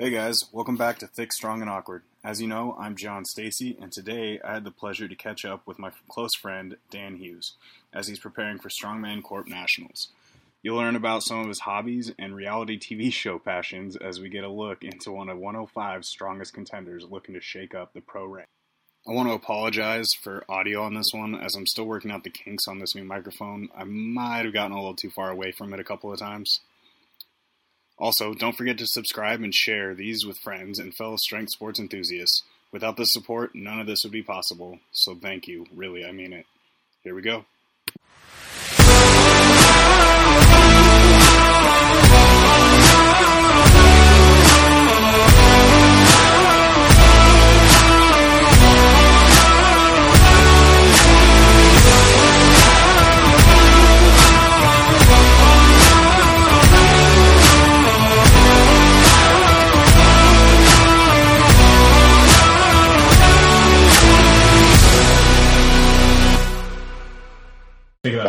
Hey guys, welcome back to Thick, Strong, and Awkward. As you know, I'm John Stacy, and today I had the pleasure to catch up with my close friend Dan Hughes as he's preparing for Strongman Corp Nationals. You'll learn about some of his hobbies and reality TV show passions as we get a look into one of 105's strongest contenders looking to shake up the pro rank. I want to apologize for audio on this one as I'm still working out the kinks on this new microphone. I might have gotten a little too far away from it a couple of times. Also, don't forget to subscribe and share these with friends and fellow strength sports enthusiasts. Without the support, none of this would be possible, so thank you. Really, I mean it. Here we go.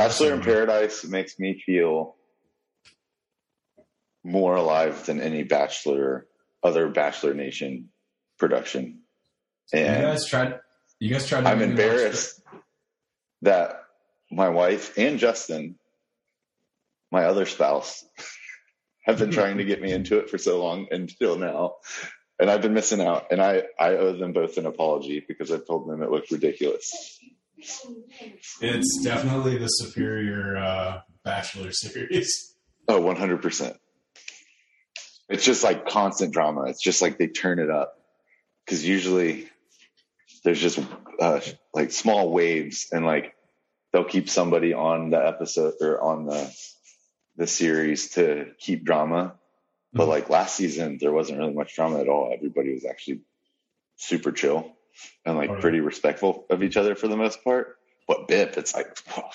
Bachelor in Paradise makes me feel more alive than any Bachelor, other Bachelor Nation production. And you guys tried. You guys tried. I'm embarrassed that my wife and Justin, my other spouse, have been trying to get me into it for so long until now. And I've been missing out. And I, I owe them both an apology because I told them it looked ridiculous. It's definitely the superior uh, Bachelor series. Oh, 100%. It's just like constant drama. It's just like they turn it up. Because usually there's just uh, like small waves and like they'll keep somebody on the episode or on the the series to keep drama. But Mhm. like last season, there wasn't really much drama at all. Everybody was actually super chill and like Oh, yeah. pretty respectful of each other for the most part. But BIP, it's like well,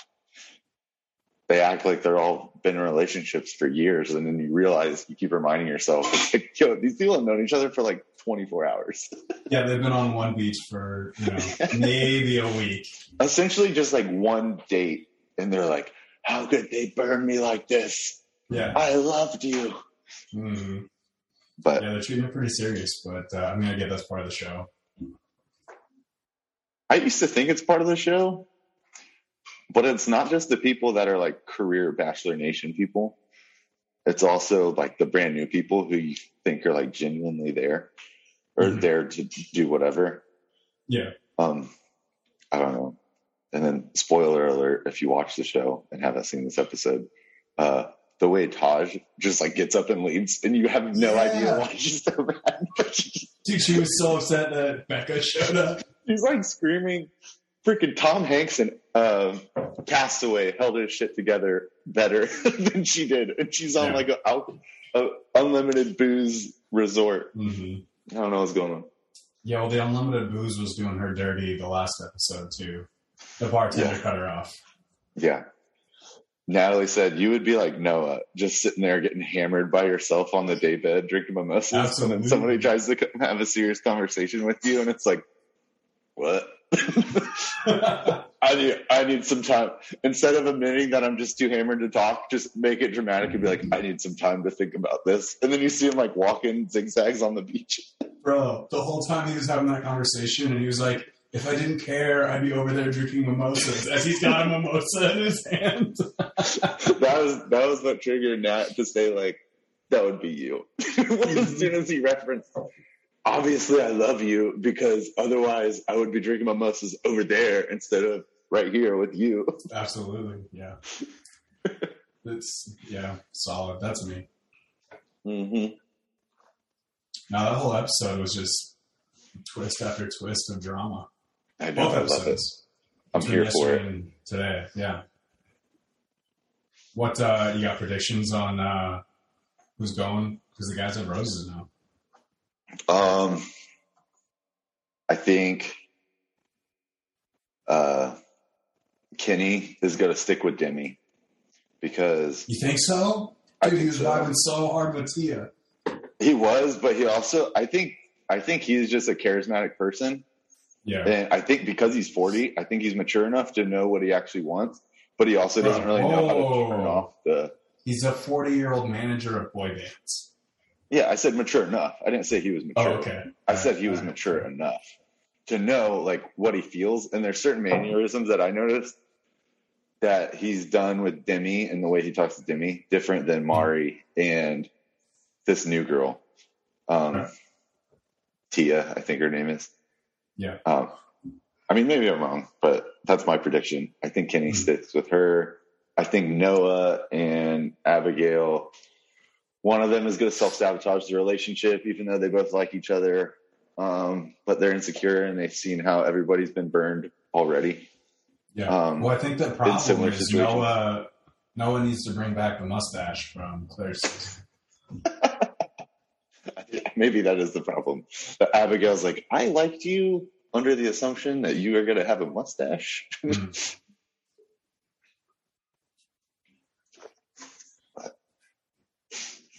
they act like they're all been in relationships for years, and then you realize you keep reminding yourself, it's like, yo, these people have known each other for like 24 hours. Yeah, they've been on one beach for you know maybe a week. Essentially, just like one date, and they're like, how could they burn me like this? Yeah, I loved you. Mhm. But yeah, they're treating it pretty serious. But uh, I mean, I get that's part of the show. I used to think it's part of the show, but it's not just the people that are like career Bachelor Nation people. It's also like the brand new people who you think are like genuinely there or Mhm. there to do whatever. Yeah, Um, I don't know. And then, spoiler alert: if you watch the show and haven't seen this episode, uh, the way Taj just like gets up and leaves, and you have no Yeah. idea why she's so mad, dude, she was so upset that Becca showed up. She's like screaming. Freaking Tom Hanks and um, Castaway held his shit together better than she did, and she's on Yeah. like a, a unlimited booze resort. hmm I don't know what's going on. Yeah, well, the unlimited booze was doing her dirty the last episode too. The bartender Yeah. cut her off. Yeah. Natalie said you would be like Noah, just sitting there getting hammered by yourself on the daybed, drinking mimosas, and then somebody tries to have a serious conversation with you, and it's like, what? I need I need some time. Instead of admitting that I'm just too hammered to talk, just make it dramatic and be like, I need some time to think about this. And then you see him like walking zigzags on the beach. Bro, the whole time he was having that conversation, and he was like, "If I didn't care, I'd be over there drinking mimosas." As he's got a mimosa in his hand. that was that was what triggered Nat to say like that would be you. as soon as he referenced, obviously I love you because otherwise I would be drinking my mimosas over there instead of right here with you. Absolutely, yeah. It's yeah, solid. That's me. Mm-hmm. Now that whole episode was just twist after twist of drama. I know. Both I episodes. I'm here for it. Today, yeah. What uh, you got predictions on uh, who's going? Because the guys have roses now. Um, I think uh, Kenny is going to stick with Demi because You think so? I Dude, he think was so. vibing so hard with Tia. he was, but he also I think I think he's just a charismatic person. Yeah. And I think because he's 40, I think he's mature enough to know what he actually wants, but he also doesn't really know how to turn off the. He's a 40 year old manager of boy bands. Yeah, I said mature enough. I didn't say he was mature. Oh, mature. okay. I said he was mature enough to know like what he feels. And there's certain mannerisms that I noticed that he's done with Demi and the way he talks to Demi different than Mari and this new girl, um, Right. Tia, I think her name is. Yeah. Um, I mean, maybe I'm wrong, but that's my prediction. I think Kenny Mhm. sticks with her. I think Noah and Abigail, one of them is going to self sabotage the relationship, even though they both like each other. Um, but they're insecure and they've seen how everybody's been burned already. Yeah. Um, well, I think the problem is situations. Noah. Noah needs to bring back the mustache from Clare's. Maybe that is the problem. But Abigail's like, I liked you under the assumption that you are going to have a mustache. Mm.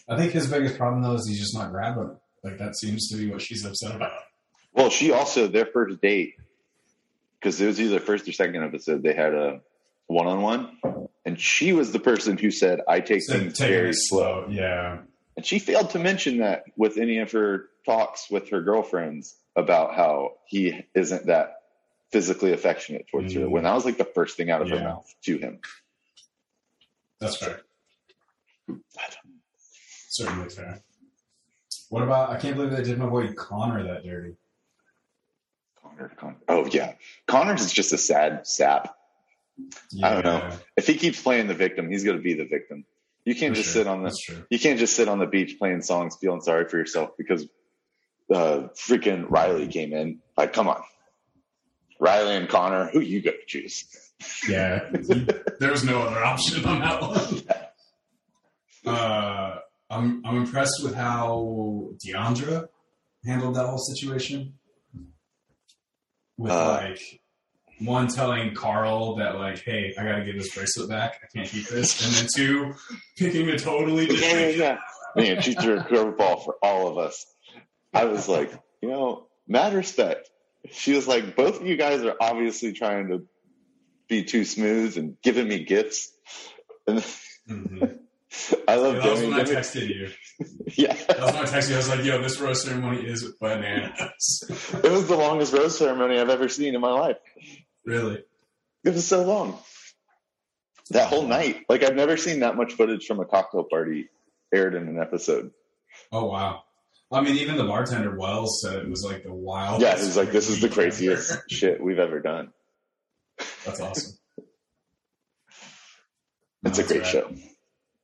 I think his biggest problem though is he's just not grabbing her. Like that seems to be what she's upset about. Well, she also their first date because it was either first or second episode. They had a one on one, and she was the person who said, "I take So things very it slow," Yeah. and she failed to mention that with any of her talks with her girlfriends about how he isn't that physically affectionate towards her. Mm. When that was like the first thing out of her mouth to him. That's fair. Certainly fair. What about? I can't believe they didn't avoid Connor that dirty. Connor, Connor. Oh yeah, Connors is just a sad sap. I don't know. If he keeps playing the victim, he's going to be the victim. You can't for just sure. sit on the you can't just sit on the beach playing songs, feeling sorry for yourself because uh, freaking Riley came in. Like, come on, Riley and Connor, who you gonna choose? Yeah, there was no other option on that one. Uh, I'm I'm impressed with how Deandra handled that whole situation. With Uh, like one telling Karl that like, hey, I gotta give this bracelet back. I can't keep this, and then two picking a totally Yeah, yeah, yeah. Man, she threw a curveball for all of us. I was like, you know, mad respect. She was like, both of you guys are obviously trying to be too smooth and giving me gifts. And Mhm. I love that was when I texted you. Yeah, That was when I texted you. I was like, yo, this rose ceremony is bananas. it was the longest rose ceremony I've ever seen in my life. really. It was so long. That whole night, like I've never seen that much footage from a cocktail party aired in an episode. Oh wow. I mean, even the bartender Wells said it was like the wild. Yeah, he was like, "This is the craziest shit we've ever done." That's awesome. It's a No, great rad. show.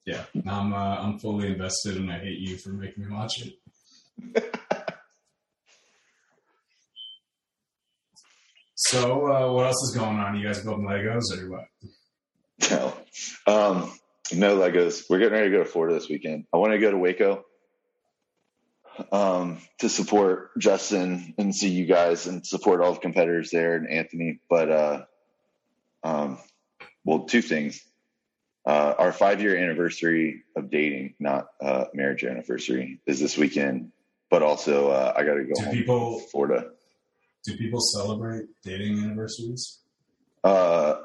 Yeah, I'm uh, I'm fully invested, and I hate you for making me watch it. so, uh, what else is going on? You guys building Legos or what? No, um, no Legos. We're getting ready to go to Florida this weekend. I want to go to Waco um, to support Justin and see you guys and support all the competitors there and Anthony. But uh, um, well, two things. Uh, our five year anniversary of dating, not uh, marriage anniversary, is this weekend. But also, uh, I got to go Do home people- to Florida. Do people celebrate dating anniversaries? Uh,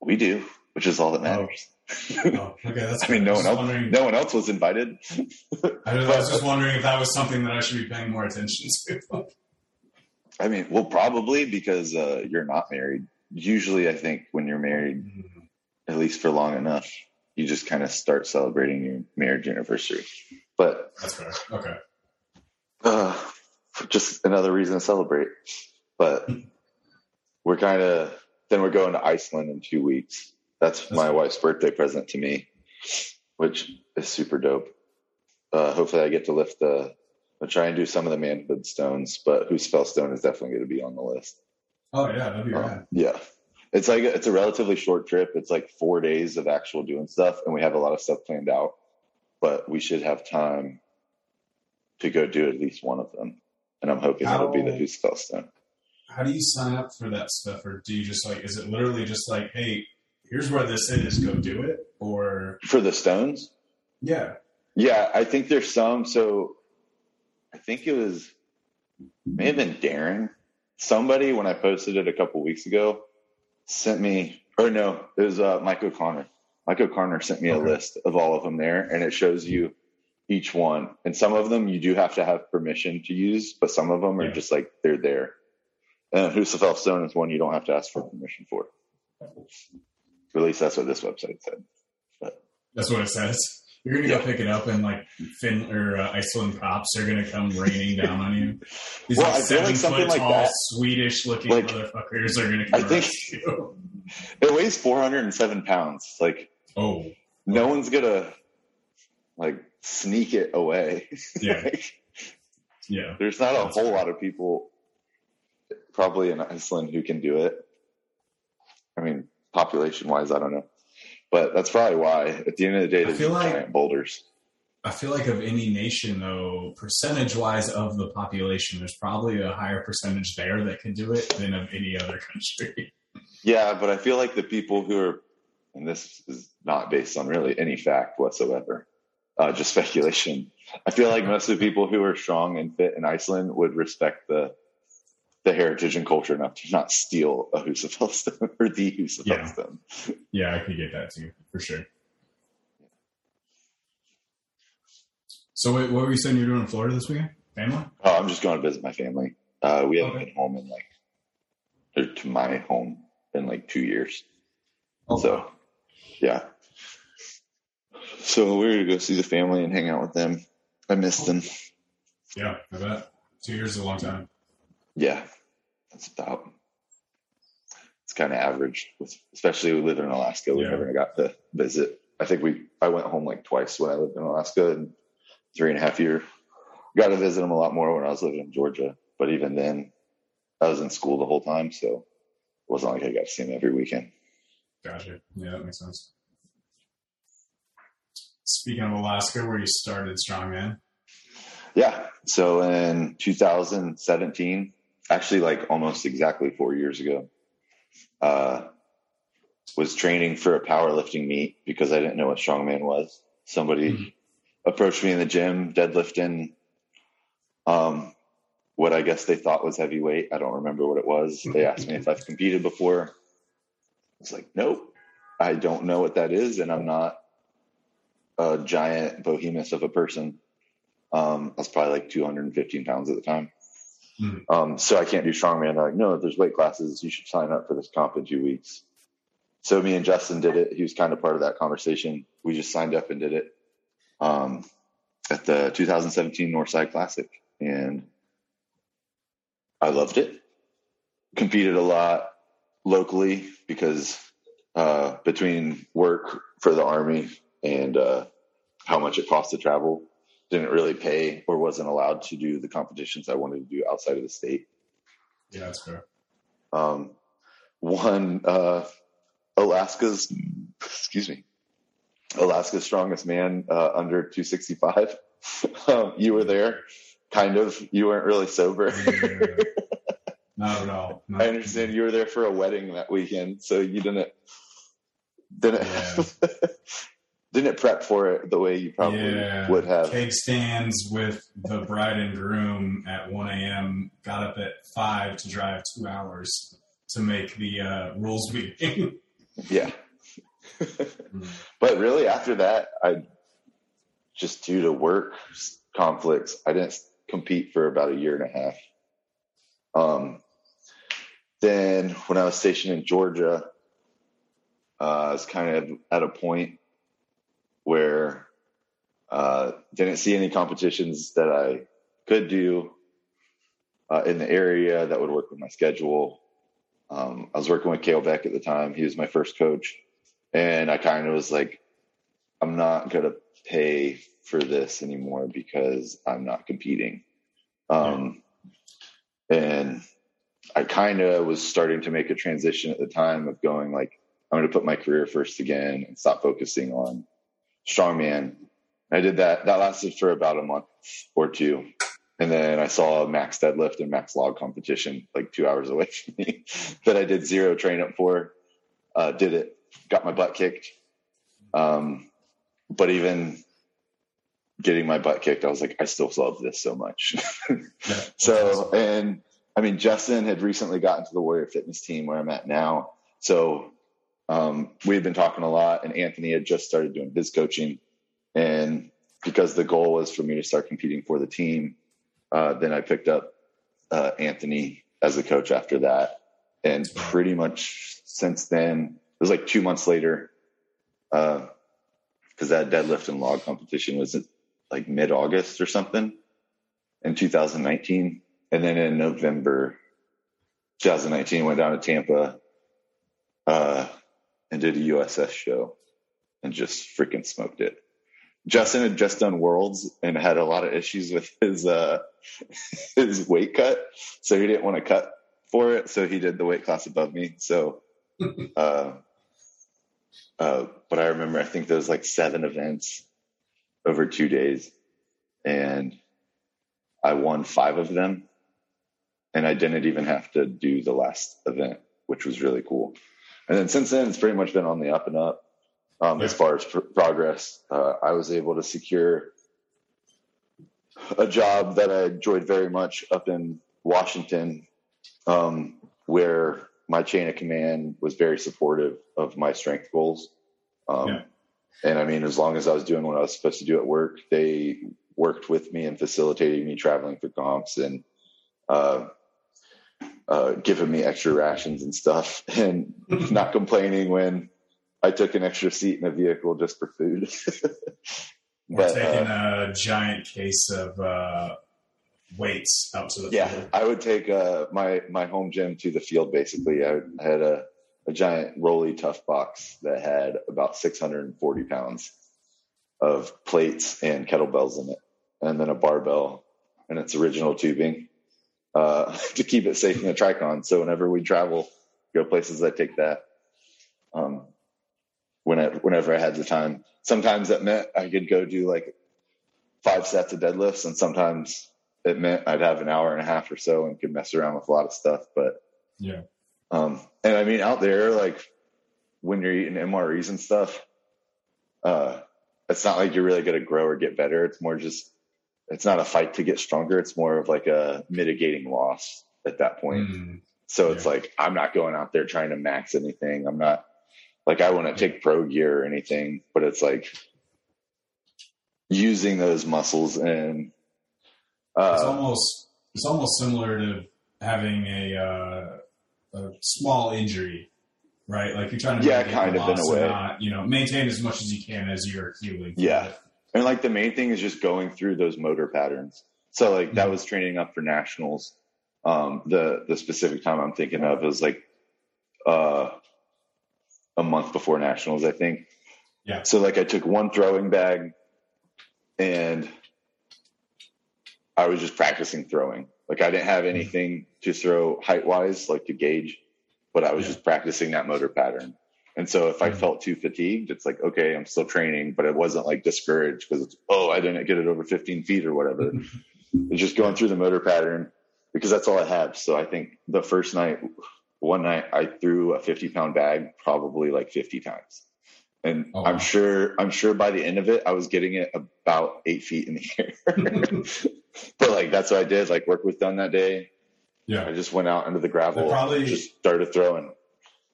we do, which is all that matters. Oh, okay, that's. I mean, no was one else, wondering- no one else was invited. I was, I was just wondering if that was something that I should be paying more attention to. I mean, well, probably because uh, you're not married. Usually, I think when you're married, at least for long enough, you just kind of start celebrating your marriage anniversary. But That's fair. Okay. uh, just another reason to celebrate. But we're kind of then we're going to Iceland in two weeks. That's, That's my cool. wife's birthday present to me, which is super dope. Uh, hopefully, I get to lift the. I'll try and do some of the manhood stones, but Husafell stone is definitely going to be on the list. Oh yeah, that'd be Um, rad. yeah. It's like it's a relatively short trip. It's like four days of actual doing stuff, and we have a lot of stuff planned out. But we should have time to go do at least one of them, and I'm hoping that'll be the How- Husafell Stone. How do you sign up for that stuff, or do you just like? Is it literally just like, hey, here's where this is, go do it, or For the stones, yeah, yeah, I think there's some. So I think it was may have been Darren. Somebody when I posted it a couple weeks ago sent me, or no, it was uh, Mike O'Connor. Mike O'Connor sent me a list of all of them there, and it shows you each one. And some of them you do have to have permission to use, but some of them are just like they're there. And Husafell Stone is one you don't have to ask for permission for. At least that's what this website said. That's what it says. You're gonna go pick it up, and like Finn or uh, Iceland cops are gonna come raining down on you. These Well, like like seven something foot like tall, Swedish looking like, motherfuckers are gonna Come I think- you. It weighs 407 pounds. Like Oh, no one's gonna like sneak it away. Yeah. Like, yeah. there's not a whole fair. lot of people probably in Iceland who can do it. I mean, population wise, I don't know. But that's probably why. At the end of the day, they're feel like- giant boulders. I feel like of any nation, though, percentage wise of the population, there's probably a higher percentage there that can do it than of any other country. Yeah, but I feel like the people who are, and this is not based on really any fact whatsoever, uh, just speculation. I feel like most of the people who are strong and fit in Iceland would respect the the heritage and culture enough to not steal a Husafell stone or the Husafell Yeah. stone. Yeah, I could get that too, for sure. So, wait, what were you saying you're doing in Florida this weekend? Family? Oh, I'm just going to visit my family. Uh, we haven't Okay. been home in like, or to my home in like two years. Oh, So, yeah. So we're gonna go see the family and hang out with them. I miss them. yeah, I bet. Two years is a long time. Yeah, that's about. It's kind of average, with, especially we live in Alaska. We Yeah. never got to visit. I think we. I went home like twice when I lived in Alaska in three and a half year. Got to visit them a lot more when I was living in Georgia, but even then, I was in school the whole time, so it wasn't like I got to see them every weekend. Gotcha. Yeah, that makes sense. Speaking of Alaska, where you started Strongman, Yeah. So in 2017, actually like almost exactly four years ago, uh, was training for a powerlifting meet because I didn't know what strongman was. Somebody Mhm. approached me in the gym, deadlifting, um, what I guess they thought was heavyweight. I don't remember what it was. They asked me if I've competed before. I was like, nope, I don't know what that is. And I'm not a giant behemoth of a person. Um, I was probably like 215 pounds at the time. Mhm. Um, so I can't do strongman. They're like, no, there's weight classes. You should sign up for this comp in two weeks. So me and Justin did it. He was kind of part of that conversation. We just signed up and did it um, at the 2017 Northside Classic, and I loved it. Competed a lot locally because uh, between work for the army and uh, how much it costs to travel, didn't really pay or wasn't allowed to do the competitions I wanted to do outside of the state. yeah, that's fair. Um, won uh, Alaska's, excuse me, Alaska's strongest man uh, under 265. um, you were there, kind of. You weren't really sober. Yeah. Not at all. Not- I understand you were there for a wedding that weekend, so you didn't didn't didn't prep for it the way you probably Yeah. would have. Keg stands with the bride and groom at 1 a.m. Got up at 5 to drive two hours to make the uh, rules meeting. Yeah. but really, after that, I just due to work conflicts, I didn't compete for about a year and a half. Um, then when I was stationed in Georgia, uh, I was kind of at a point where uh, didn't see any competitions that I could do uh, in the area that would work with my schedule. Um, I was working with Kale Beck at the time. He was my first coach. And I kind of was like, I'm not going to pay for this anymore because I'm not competing. Um, And I kind of was starting to make a transition at the time of going like, I'm going to put my career first again and stop focusing on strongman. I did that. That lasted for about a month or two. And then I saw a max deadlift and max log competition like two hours away from me that I did zero train up for. Uh, did it, got my butt kicked. Um, but even getting my butt kicked, I was like, I still love this so much. So, and I mean, Justin had recently gotten to the Warrior Fitness team where I'm at now. So, um, we had been talking a lot, and Anthony had just started doing biz coaching. And because the goal was for me to start competing for the team. Uh, then I picked up uh, Anthony as a coach after that, and pretty much since then, it was like two months later, because uh, that deadlift and log competition was like mid August or something in 2019, and then in November 2019, went down to Tampa uh, and did a USS show and just freaking smoked it. Justin had just done Worlds and had a lot of issues with his uh, his weight cut, so he didn't want to cut for it. So he did the weight class above me. So, uh, uh, but I remember I think there was like seven events over two days, and I won five of them, and I didn't even have to do the last event, which was really cool. And then since then, it's pretty much been on the up and up um, yeah. as far as pr- progress. Uh, I was able to secure a job that I enjoyed very much up in Washington, um, where my chain of command was very supportive of my strength goals. Um, yeah. And I mean, as long as I was doing what I was supposed to do at work, they worked with me and facilitated me traveling for comps and uh, uh, giving me extra rations and stuff, and not complaining when I took an extra seat in a vehicle just for food. but, taking uh, a giant case of uh, weights out to the yeah, field. I would take uh, my my home gym to the field. Basically, I, I had a, a giant Rolly Tough box that had about 640 pounds of plates and kettlebells in it, and then a barbell and its original tubing uh, to keep it safe in the tricon. So whenever we travel, go places, I take that. Um, whenever I had the time. Sometimes that meant I could go do like five sets of deadlifts, and sometimes it meant I'd have an hour and a half or so and could mess around with a lot of stuff. But yeah, um, and I mean out there, like when you're eating MREs and stuff, uh, it's not like you're really going to grow or get better. It's more just it's not a fight to get stronger. It's more of like a mitigating loss at that point. Mm, so it's like I'm not going out there trying to max anything. I'm not like I want to take pro gear or anything, but it's like using those muscles and uh, it's almost it's almost similar to having a uh, a small injury, right? Like you're trying to yeah, kind of in a way, not, you know, maintain as much as you can as you're healing. Yeah, and like the main thing is just going through those motor patterns. So like mm-hmm. that was training up for nationals. Um, the the specific time I'm thinking of is like uh a month before nationals, I think. Yeah. So like I took one throwing bag and I was just practicing throwing. Like I didn't have mm-hmm. anything to throw height wise, like to gauge, but I was yeah. just practicing that motor pattern. And so if I mm-hmm. felt too fatigued, it's like, okay, I'm still training, but it wasn't like discouraged because it's, oh, I didn't get it over 15 feet or whatever. it's just going through the motor pattern because that's all I have. So I think the first night one night I threw a 50 pound bag probably like 50 times. And oh, wow. I'm sure, I'm sure by the end of it, I was getting it about eight feet in the air. but like, that's what I did. Like work was done that day. Yeah. I just went out into the gravel probably, just started throwing.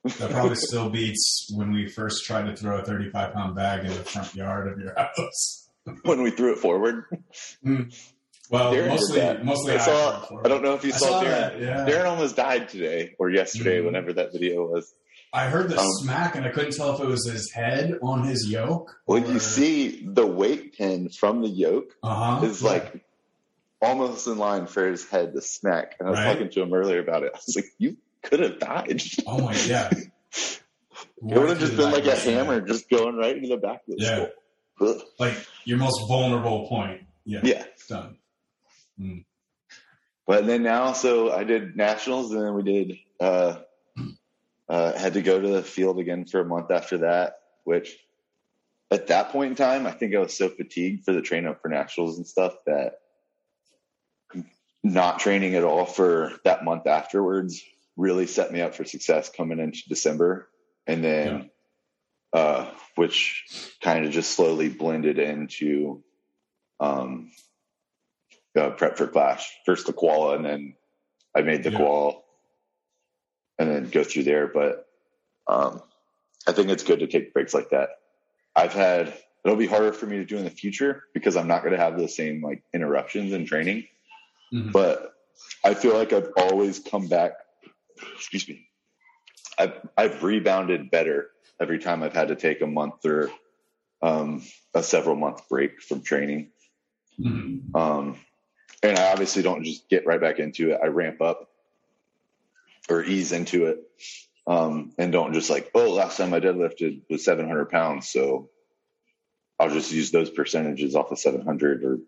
That probably still beats when we first tried to throw a 35 pound bag in the front yard of your house. when we threw it forward. Mm. Well, Darren mostly, mostly. I, saw, I don't know if you saw, saw, Darren. That, yeah. Darren almost died today or yesterday, mm-hmm. whenever that video was. I heard the um, smack, and I couldn't tell if it was his head on his yoke. When or... you see the weight pin from the yoke, uh-huh. is yeah. like almost in line for his head to smack. And I was right? talking to him earlier about it. I was like, "You could have died." Oh my yeah. it would have just been like a hammer, that? just going right into the back of the yeah. skull. Like your most vulnerable point. Yeah. Yeah. Done. Mm. But then now, so I did nationals, and then we did uh, uh, had to go to the field again for a month after that. Which at that point in time, I think I was so fatigued for the train up for nationals and stuff that not training at all for that month afterwards really set me up for success coming into December, and then yeah. uh, which kind of just slowly blended into um, uh, prep for Clash. First the qual, and then I made the yeah. qual, and then go through there. But um, I think it's good to take breaks like that. I've had it'll be harder for me to do in the future because I'm not going to have the same like interruptions in training. Mhm. But I feel like I've always come back. Excuse me. I've I've rebounded better every time I've had to take a month or um, a several month break from training. Mhm. Um, and I obviously don't just get right back into it. I ramp up or ease into it. Um, and don't just like, oh, last time I deadlifted was 700 pounds. So I'll just use those percentages off of 700 or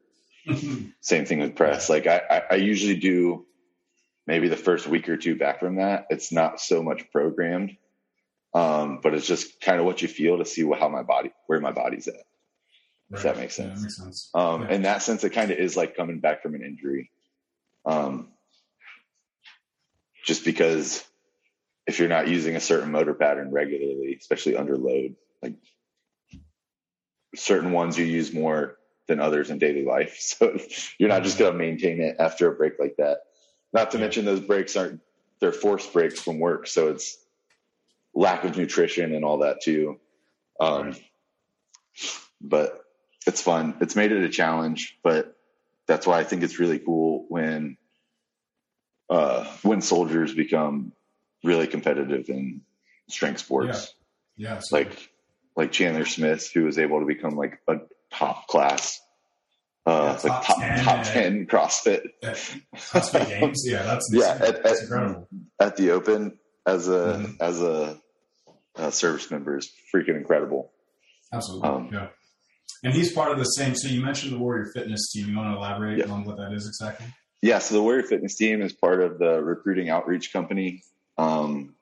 same thing with press. Like I, I, I usually do maybe the first week or two back from that. It's not so much programmed. Um, but it's just kind of what you feel to see how my body, where my body's at. If that makes Yeah, sense. that makes sense. Um, Yeah. In that sense, it kind of is like coming back from an injury. Um, just because if you're not using a certain motor pattern regularly, especially under load, like certain ones you use more than others in daily life. So you're not just going to maintain it after a break like that. Not to Yeah. mention those breaks aren't, they're forced breaks from work. So it's lack of nutrition and all that too. Um, Right. but it's fun. It's made it a challenge, but that's why I think it's really cool when uh, when soldiers become really competitive in strength sports, Yeah. So, like like Chandler Smith, who was able to become like a top class, uh, Yeah, like top top 10 top ten CrossFit at CrossFit Games. Yeah, that's Yeah, at- that's at- incredible. at the Open as a Mhm. as a, a service member is freaking incredible. Absolutely. Um, yeah. And he's part of the same. So you mentioned the Warrior Fitness team. You want to elaborate Yeah. on what that is exactly? Yeah, so the Warrior Fitness team is part of the recruiting outreach company um,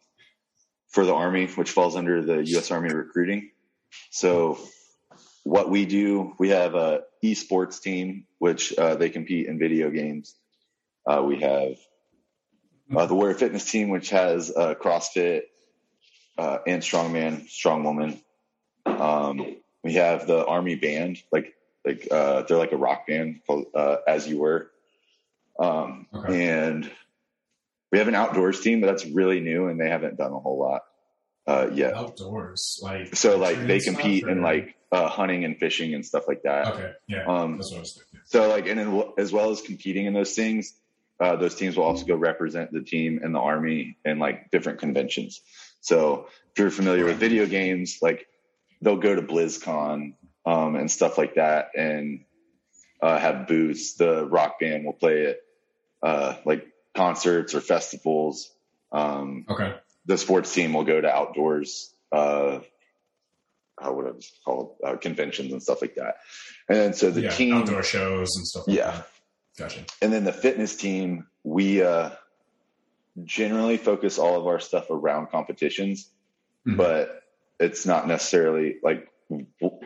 for the Army, which falls under the U.S. Army recruiting. So, what we do, we have a esports team, which uh, they compete in video games. Uh, we have uh, the Warrior Fitness team, which has uh, CrossFit uh, and Strongman, strongwoman. Um, we have the Army band, like like uh, they're like a rock band called uh, As You Were. Um, Okay. And we have an outdoors team, but that's really new, and they haven't done a whole lot uh, yet. Outdoors, like So like they compete in like uh, hunting and fishing and stuff like that. Okay, yeah, Um, that's what I was thinking. So like, and in, as well as competing in those things, uh, those teams will also go represent the team in the army in like different conventions. So if you're familiar with video games, like they'll go to BlizzCon um, and stuff like that, and uh, have booths. The rock band will play at uh, like concerts or festivals. Um, Okay, the sports team will go to outdoors. Uh, how would I call? Uh, conventions and stuff like that. And then so the yeah, team, outdoor shows and stuff. Like Yeah. that. gotcha. and then the fitness team, we uh, generally focus all of our stuff around competitions, Mhm. but it's not necessarily like we'll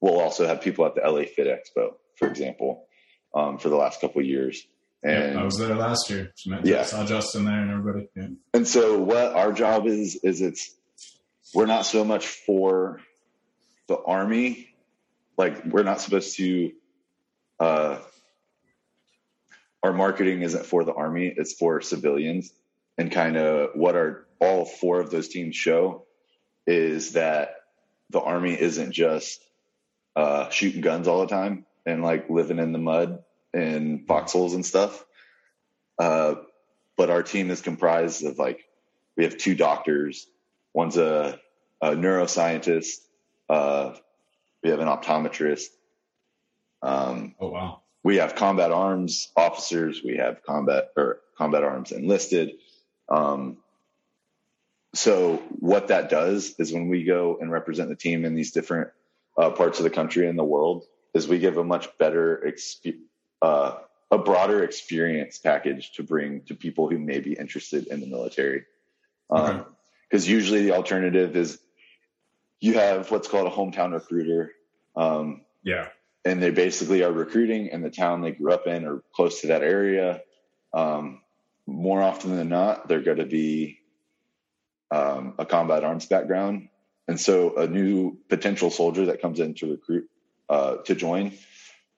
we'll also have people at the LA Fit Expo, for example, um, for the last couple of years. And yeah, I was there last year. Met- Yeah. saw Justin there and everybody. Yeah. And so what our job is is it's we're not so much for the army, like we're not supposed to uh our marketing isn't for the army, it's for civilians. And kind of what our all four of those teams show is that the army isn't just uh shooting guns all the time and like living in the mud and foxholes and stuff. Uh but our team is comprised of like we have two doctors one's a, a neuroscientist uh, we have an optometrist um, Oh wow. we have combat arms officers we have combat or combat arms enlisted um, so what that does is when we go and represent the team in these different uh, parts of the country and the world is we give a much better exp- uh, a broader experience package to bring to people who may be interested in the military Okay. because usually the alternative is you have what's called a hometown recruiter um, Yeah. and they basically are recruiting in the town they grew up in or close to that area. Um, more often than not, they're going to be um, a combat arms background, and so a new potential soldier that comes in to recruit uh, to join,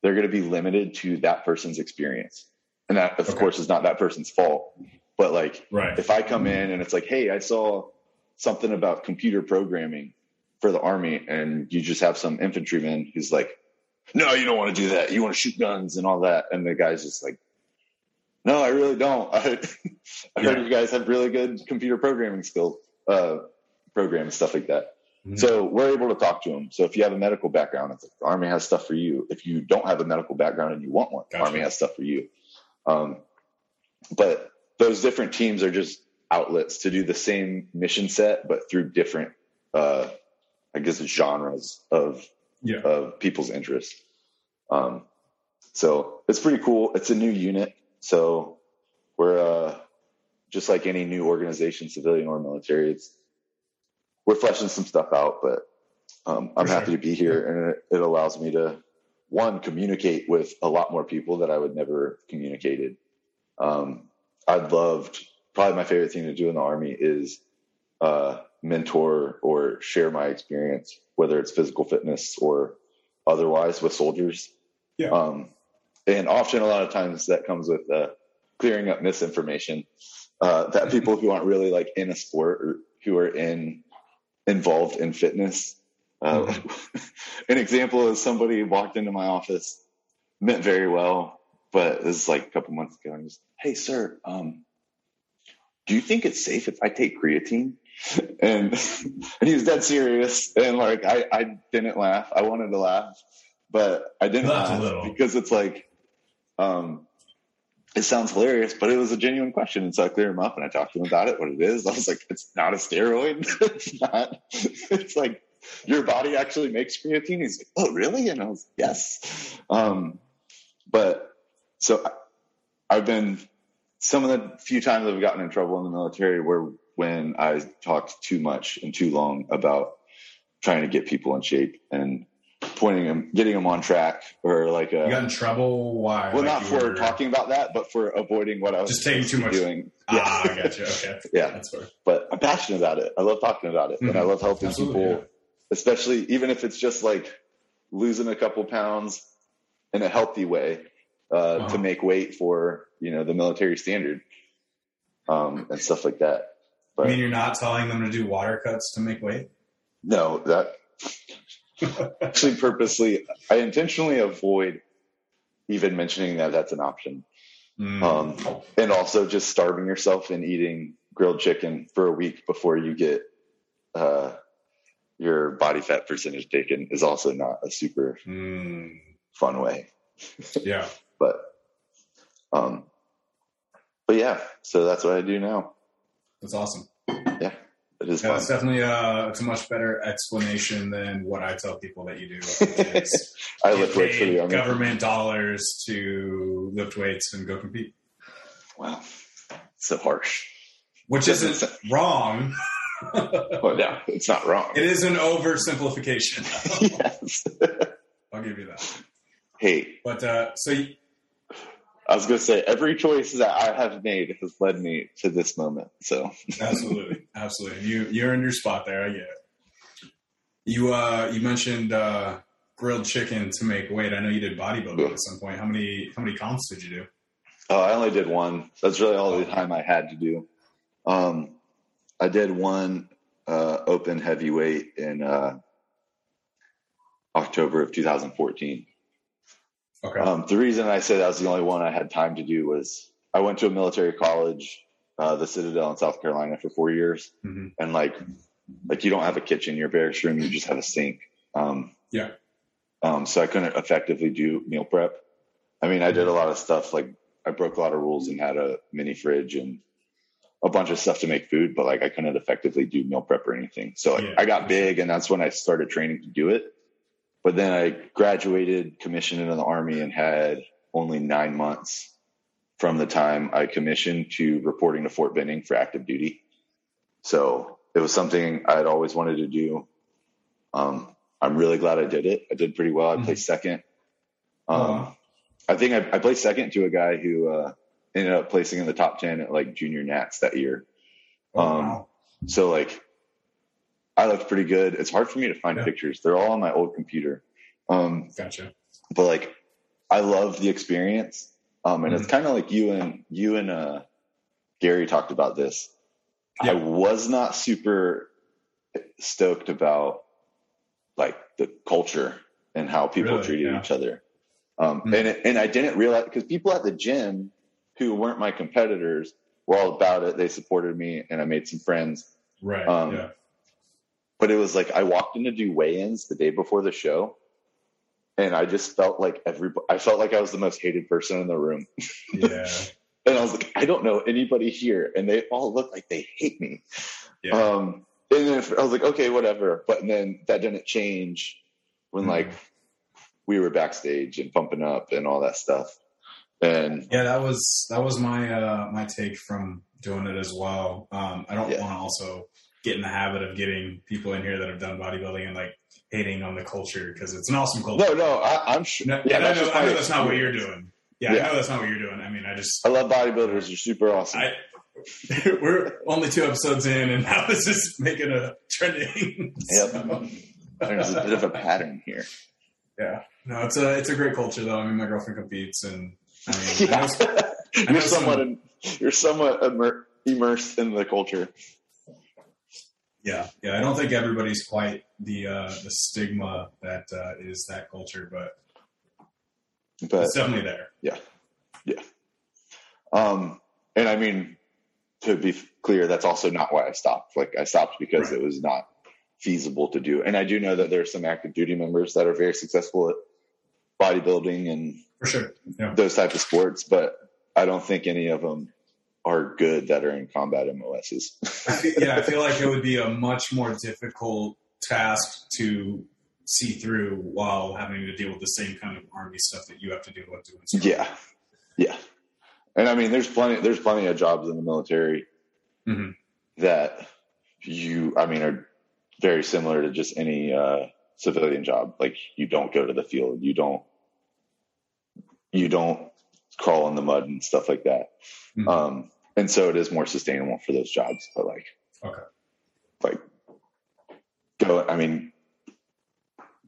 they're going to be limited to that person's experience, and that of Okay. course is not that person's fault. But like, Right. if I come in and it's like, hey, I saw something about computer programming for the army and you just have some infantryman who's like, no, you don't want to do that. You want to shoot guns and all that. And the guy's just like, no, I really don't. I, I heard you guys have really good computer programming skills, uh, programs, stuff like that. Mhm. So we're able to talk to them. So if you have a medical background, it's like the army has stuff for you. If you don't have a medical background and you want one, the Gotcha. army has stuff for you. Um, but those different teams are just outlets to do the same mission set, but through different, uh, I guess, genres of Yeah. of people's interests. Um, so it's pretty cool. It's a new unit, so we're uh, just like any new organization, civilian or military. It's we're fleshing some stuff out, but um, I'm For happy sure. to be here, and it, it allows me to one communicate with a lot more people that I would never communicated. Um, I'd loved probably my favorite thing to do in the army is uh, mentor or share my experience, whether it's physical fitness or otherwise with soldiers. Yeah. Um, and often, a lot of times, that comes with uh, clearing up misinformation uh, that people who aren't really like in a sport or who are in involved in fitness. Uh, an example is somebody walked into my office, meant very well, but this is like a couple months ago, and just, hey, sir, um, do you think it's safe if I take creatine? And and he was dead serious, and like I I didn't laugh. I wanted to laugh, but I didn't laugh because it's like, um, it sounds hilarious, but it was a genuine question, and so I cleared him up and I talked to him about it, what it is. I was like, it's not a steroid. it's not. It's like your body actually makes creatine. He's like, oh really? And I was yes. Um, but so I- I've been some of the few times I've gotten in trouble in the military were when I talked too much and too long about trying to get people in shape and pointing them, getting them on track, or like a You got in trouble? Why? well, Like not for were- talking about that, but for avoiding what I was Just taking too much- doing. Ah, I gotcha. Okay. Yeah. That's fair. but I'm passionate about it. I love talking about it, and I Mhm. love helping Absolutely, people, yeah. especially even if it's just like losing a couple pounds in a healthy way uh, Uh-huh. to make weight for you know the military standard um, and stuff like that. I mean, you're not telling them to do water cuts to make weight? no, that actually purposely, I intentionally avoid even mentioning that that's an option. Mm. Um, and also just starving yourself and eating grilled chicken for a week before you get uh, your body fat percentage taken is also not a super Mm. fun way. Yeah. But um, but yeah, so that's what I do now. That's awesome. Yeah, it is Yeah, fun. it's definitely uh, it's a much better explanation than what I tell people that you do. I lift weights for the army. government dollars to lift weights and go compete, Wow, so harsh. which isn't wrong. Well, no, it's not wrong. It is an oversimplification. yes. I'll give you that. hey, But uh, so I was gonna say every choice that I have made has led me to this moment. So absolutely, absolutely, you you're in your spot there. I get it. You uh, you mentioned uh, grilled chicken to make weight. I know you did bodybuilding at some point. How many how many comps did you do? Oh, I only did one. That's really all the time I had to do. Um, I did one uh, open heavyweight in uh, October of 2014. Okay. Um, the reason I say that was the only one I had time to do was I went to a military college, uh, the Citadel in South Carolina, for four years, Mhm. and like, like you don't have a kitchen in your barracks room; you just have a sink. Um, Yeah. Um, so I couldn't effectively do meal prep. I mean, I did a lot of stuff like I broke a lot of rules and had a mini fridge and a bunch of stuff to make food, but like I couldn't effectively do meal prep or anything. So like, Yeah. I got big, and that's when I started training to do it. But then I graduated, commissioned into the army, and had only nine months from the time I commissioned to reporting to Fort Benning for active duty. So it was something I had always wanted to do. Um, I'm really glad I did it. I did pretty well. I Mhm. placed second. Oh, Um, wow. I think I, I placed second to a guy who uh, ended up placing in the top 10 at like junior Nats that year. Oh, um, wow. So like, I looked pretty good. It's hard for me to find Yeah. pictures. They're all on my old computer. Um, Gotcha. but like, I love the experience. Um, and it's Mm-hmm. kind of like you and you and uh, Gary talked about this. I was not super stoked about like the culture and how people Really? treated Yeah. each other. Um, Hmm. and and I didn't realize because people at the gym who weren't my competitors were all about it. They supported me, and I made some friends. Right. Um, yeah. But it was like I walked in to do weigh-ins the day before the show, and I just felt like every I felt like I was the most hated person in the room. Yeah. And I was like, I don't know anybody here, and they all look like they hate me. Yeah. Um, and then I was like, okay, whatever. But then that didn't change when Mhm. like we were backstage and pumping up and all that stuff. And Yeah, that was that was my uh, my take from doing it as well. Um, I don't Yeah. want to also get in the habit of getting people in here that have done bodybuilding and like hating on the culture because it's an awesome culture. no, no, I, I'm sure. No, yeah, I that's know, I know that's not what you're doing. Yeah, Yeah. I know that's not what you're doing. I mean, I just I love bodybuilders; they're super awesome. I we're only two episodes in, and now this is making a trending. Yep. There's a bit of a pattern here. yeah, no, it's a it's a great culture though. I mean, my girlfriend competes, and I mean, I know, I know you're some- somewhat in, you're somewhat immer- immersed in the culture. Yeah, yeah. I don't think everybody's quite the uh, the stigma that uh, is that culture, but But it's definitely there. Yeah, yeah. Um, and I mean, to be clear, that's also not why I stopped. Like I stopped because Right. it was not feasible to do. And I do know that there are some active duty members that are very successful at bodybuilding and For sure. Yeah. those type of sports, but I don't think any of them are good that are in combat MOSs. Yeah, I feel like it would be a much more difficult task to see through while having to deal with the same kind of army stuff that you have to deal with doing. stuff. yeah, yeah. And I mean, there's plenty. There's plenty of jobs in the military Mhm. that you, I mean, are very similar to just any uh, civilian job. Like you don't go to the field, you don't, you don't crawl in the mud and stuff like that. Mhm. Um, and so it is more sustainable for those jobs. But like, Okay. like go. I mean,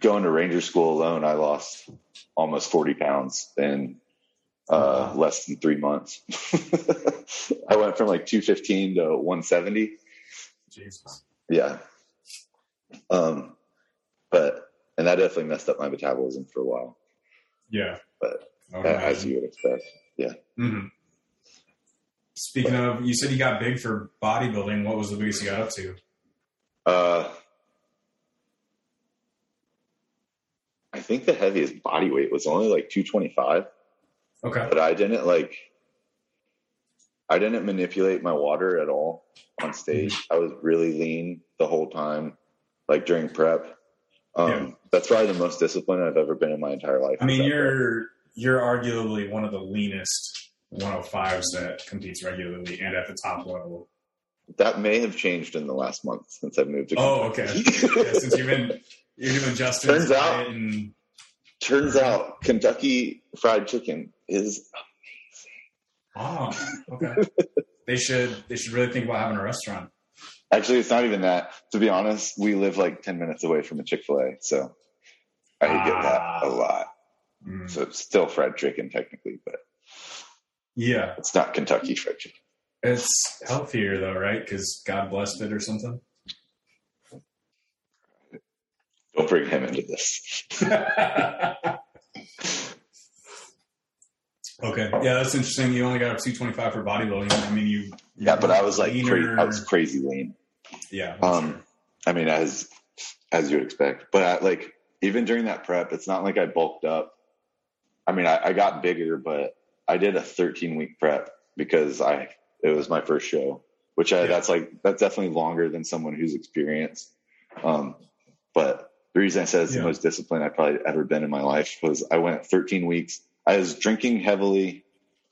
going to ranger school alone, I lost almost forty pounds in uh, Wow. less than three months. I went from like two fifteen to one seventy. Jesus. Yeah. Um, but and that definitely messed up my metabolism for a while, Yeah. But, As you would expect. Mhm. Speaking of, you said you got big for bodybuilding. What was the biggest you got up to? Uh, I think the heaviest body weight was only like two twenty five. Okay. but I didn't like I didn't manipulate my water at all on stage. I was really lean the whole time, like during prep. Um, Yeah. That's probably the most disciplined I've ever been in my entire life. I mean, that you're arguably one of the leanest 105s that competes regularly and at the top level. that may have changed in the last month since I've moved to. Oh, okay. Yeah, since you've been you're doing Justin's Turns out- and Turns out Kentucky Fried Chicken is amazing. oh, okay. they should they should really think about having a restaurant. actually it's not even that. To be honest, we live like ten minutes away from a Chick Fil A, so I get that Ah. a lot. Mm. So it's still fried chicken technically, but Yeah, it's not Kentucky Fried Chicken. it's healthier though, right? Because God blessed it or something. Don't bring him into this. okay, yeah, that's interesting. You only got up 225 for bodybuilding. I mean, you Yeah, but I was like, cra- I was crazy lean. yeah, Um, I mean, as as you would expect. But I, like, even during that prep, it's not like I bulked up. I mean, I, I got bigger, but I did a 13 week prep because I it was my first show, which I, Yeah. that's like that's definitely longer than someone who's experienced. Um, but the reason I said it's Yeah. the most disciplined I've probably ever been in my life was I went 13 weeks. I was drinking heavily.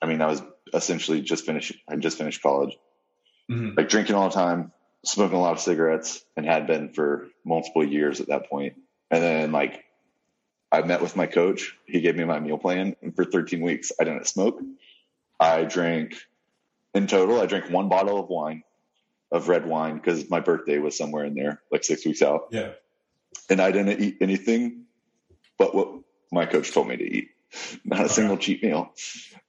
I mean, I was essentially just finished. I just finished college Mhm. like drinking all the time, smoking a lot of cigarettes, and had been for multiple years at that point. And then like I met with my coach. He gave me my meal plan, and for 13 weeks I didn't smoke. I drank in total. I drank one bottle of wine, of red wine, because my birthday was somewhere in there, like six weeks out. yeah. And I didn't eat anything but what my coach told me to eat. Not a single cheat meal.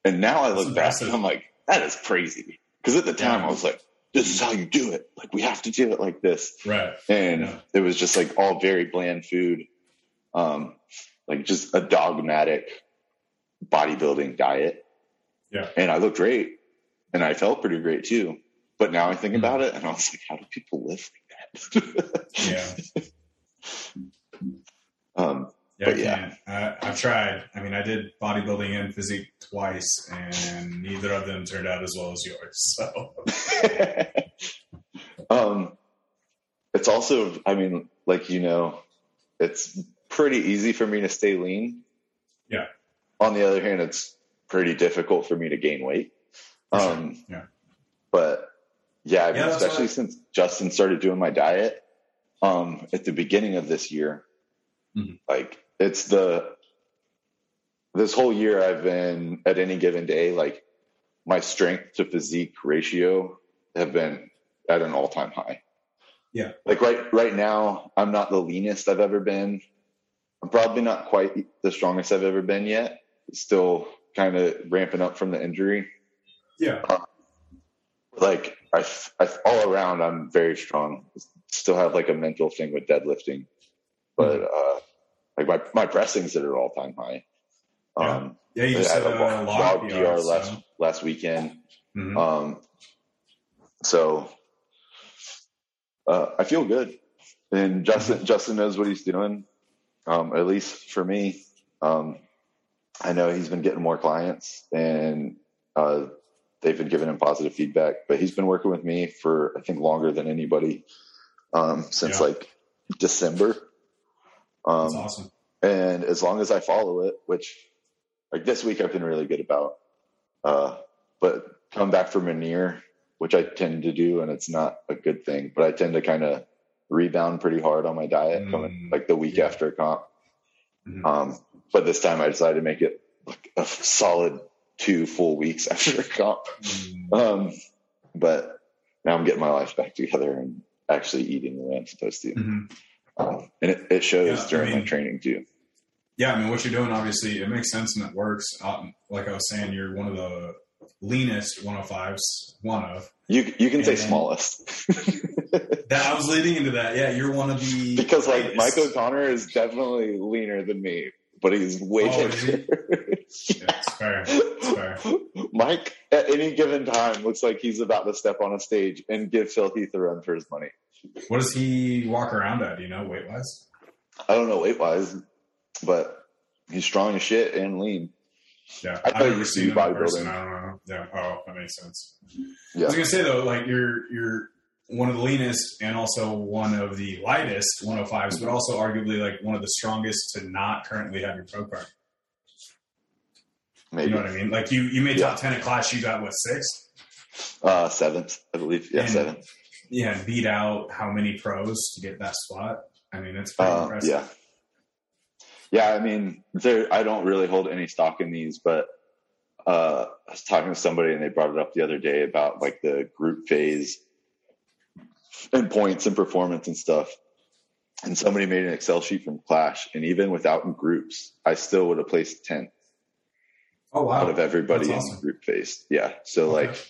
And now I That's look back impressive. and I'm like, that is crazy. Because at the time Yeah. I was like, this is how you do it. Like we have to do it like this. Right. And Yeah. it was just like all very bland food. Um, like just a dogmatic bodybuilding diet. Yeah. And I looked great and I felt pretty great too. But now I think Mhm. about it and I was like, how do people live like that? Yeah. um, Yeah, But I yeah. I, I've tried. I mean, I did bodybuilding and physique twice, and neither of them turned out as well as yours. So, um, it's also, I mean, like, you know, it's pretty easy for me to stay lean. Yeah. On the other hand, it's pretty difficult for me to gain weight. Sure. Um, Yeah. But yeah, I mean, Yeah, especially why- since Justin started doing my diet um, at the beginning of this year, Mhm. like it's the this whole year I've been at any given day, like my strength to physique ratio have been at an all time high. Yeah. Like right right now, I'm not the leanest I've ever been. Probably not quite the strongest I've ever been yet. Still kind of ramping up from the injury yeah. like I, I all around I'm very strong. Still have like a mental thing with deadlifting, but uh, like my my pressing's at an all time high. Yeah. Um, Yeah, you just had had a a log, PR, PR so- last last weekend. Mhm. Um, so uh, I feel good, and Justin Justin knows what he's doing. Um, at least for me, um, I know he's been getting more clients, and uh, they've been giving him positive feedback. But he's been working with me for I think longer than anybody um, since Yeah. like December. Um, That's awesome. and as long as I follow it, which like this week I've been really good about, uh, but come back from a near, which I tend to do, and it's not a good thing, but I tend to kind of rebound pretty hard on my diet coming Mm, like the week yeah. after a comp. Mhm. Um, but this time I decided to make it like a solid two full weeks after a comp. Mm, Um, but now I'm getting my life back together and actually eating the way I'm supposed to. mhm. Um, and it, it shows Yeah, I during my training too. Yeah, I mean, what you're doing, obviously, it makes sense and it works. Um, like I was saying, you're one of the leanest 105s, one of. You you can say smallest That I was leading into that. Yeah, you're one of the because like lightest. Mike O'Connor is definitely leaner than me, but he's way Oh, is he? bigger. Yeah, fair. Fair. Mike at any given time looks like he's about to step on a stage and give Phil Heath a run for his money. What does he walk around at? Do you know weight wise? I don't know weight wise, but he's strong as shit and lean. Yeah, I thought I've you never used to seen do him in bodybuilding. I don't know. Yeah. Oh, that makes sense. Yeah. I was gonna say though, like you're you're one of the leanest and also one of the lightest 105s, but also arguably like one of the strongest to not currently have your pro card. Maybe. You know what I mean? Like you you made Yeah. top ten at class, you got what sixth? uh, seventh, I believe. Yeah, And- seventh. Yeah, beat out how many pros to get that spot? I mean, it's pretty Uh, impressive. yeah. Yeah, I mean, there. I don't really hold any stock in these, but uh, I was talking to somebody and they brought it up the other day about like the group phase and points and performance and stuff. And somebody made an Excel sheet from Clash, and even without groups, I still would have placed 10th Oh wow. out of everybody That's in the awesome. group phase. Yeah. So Okay. like,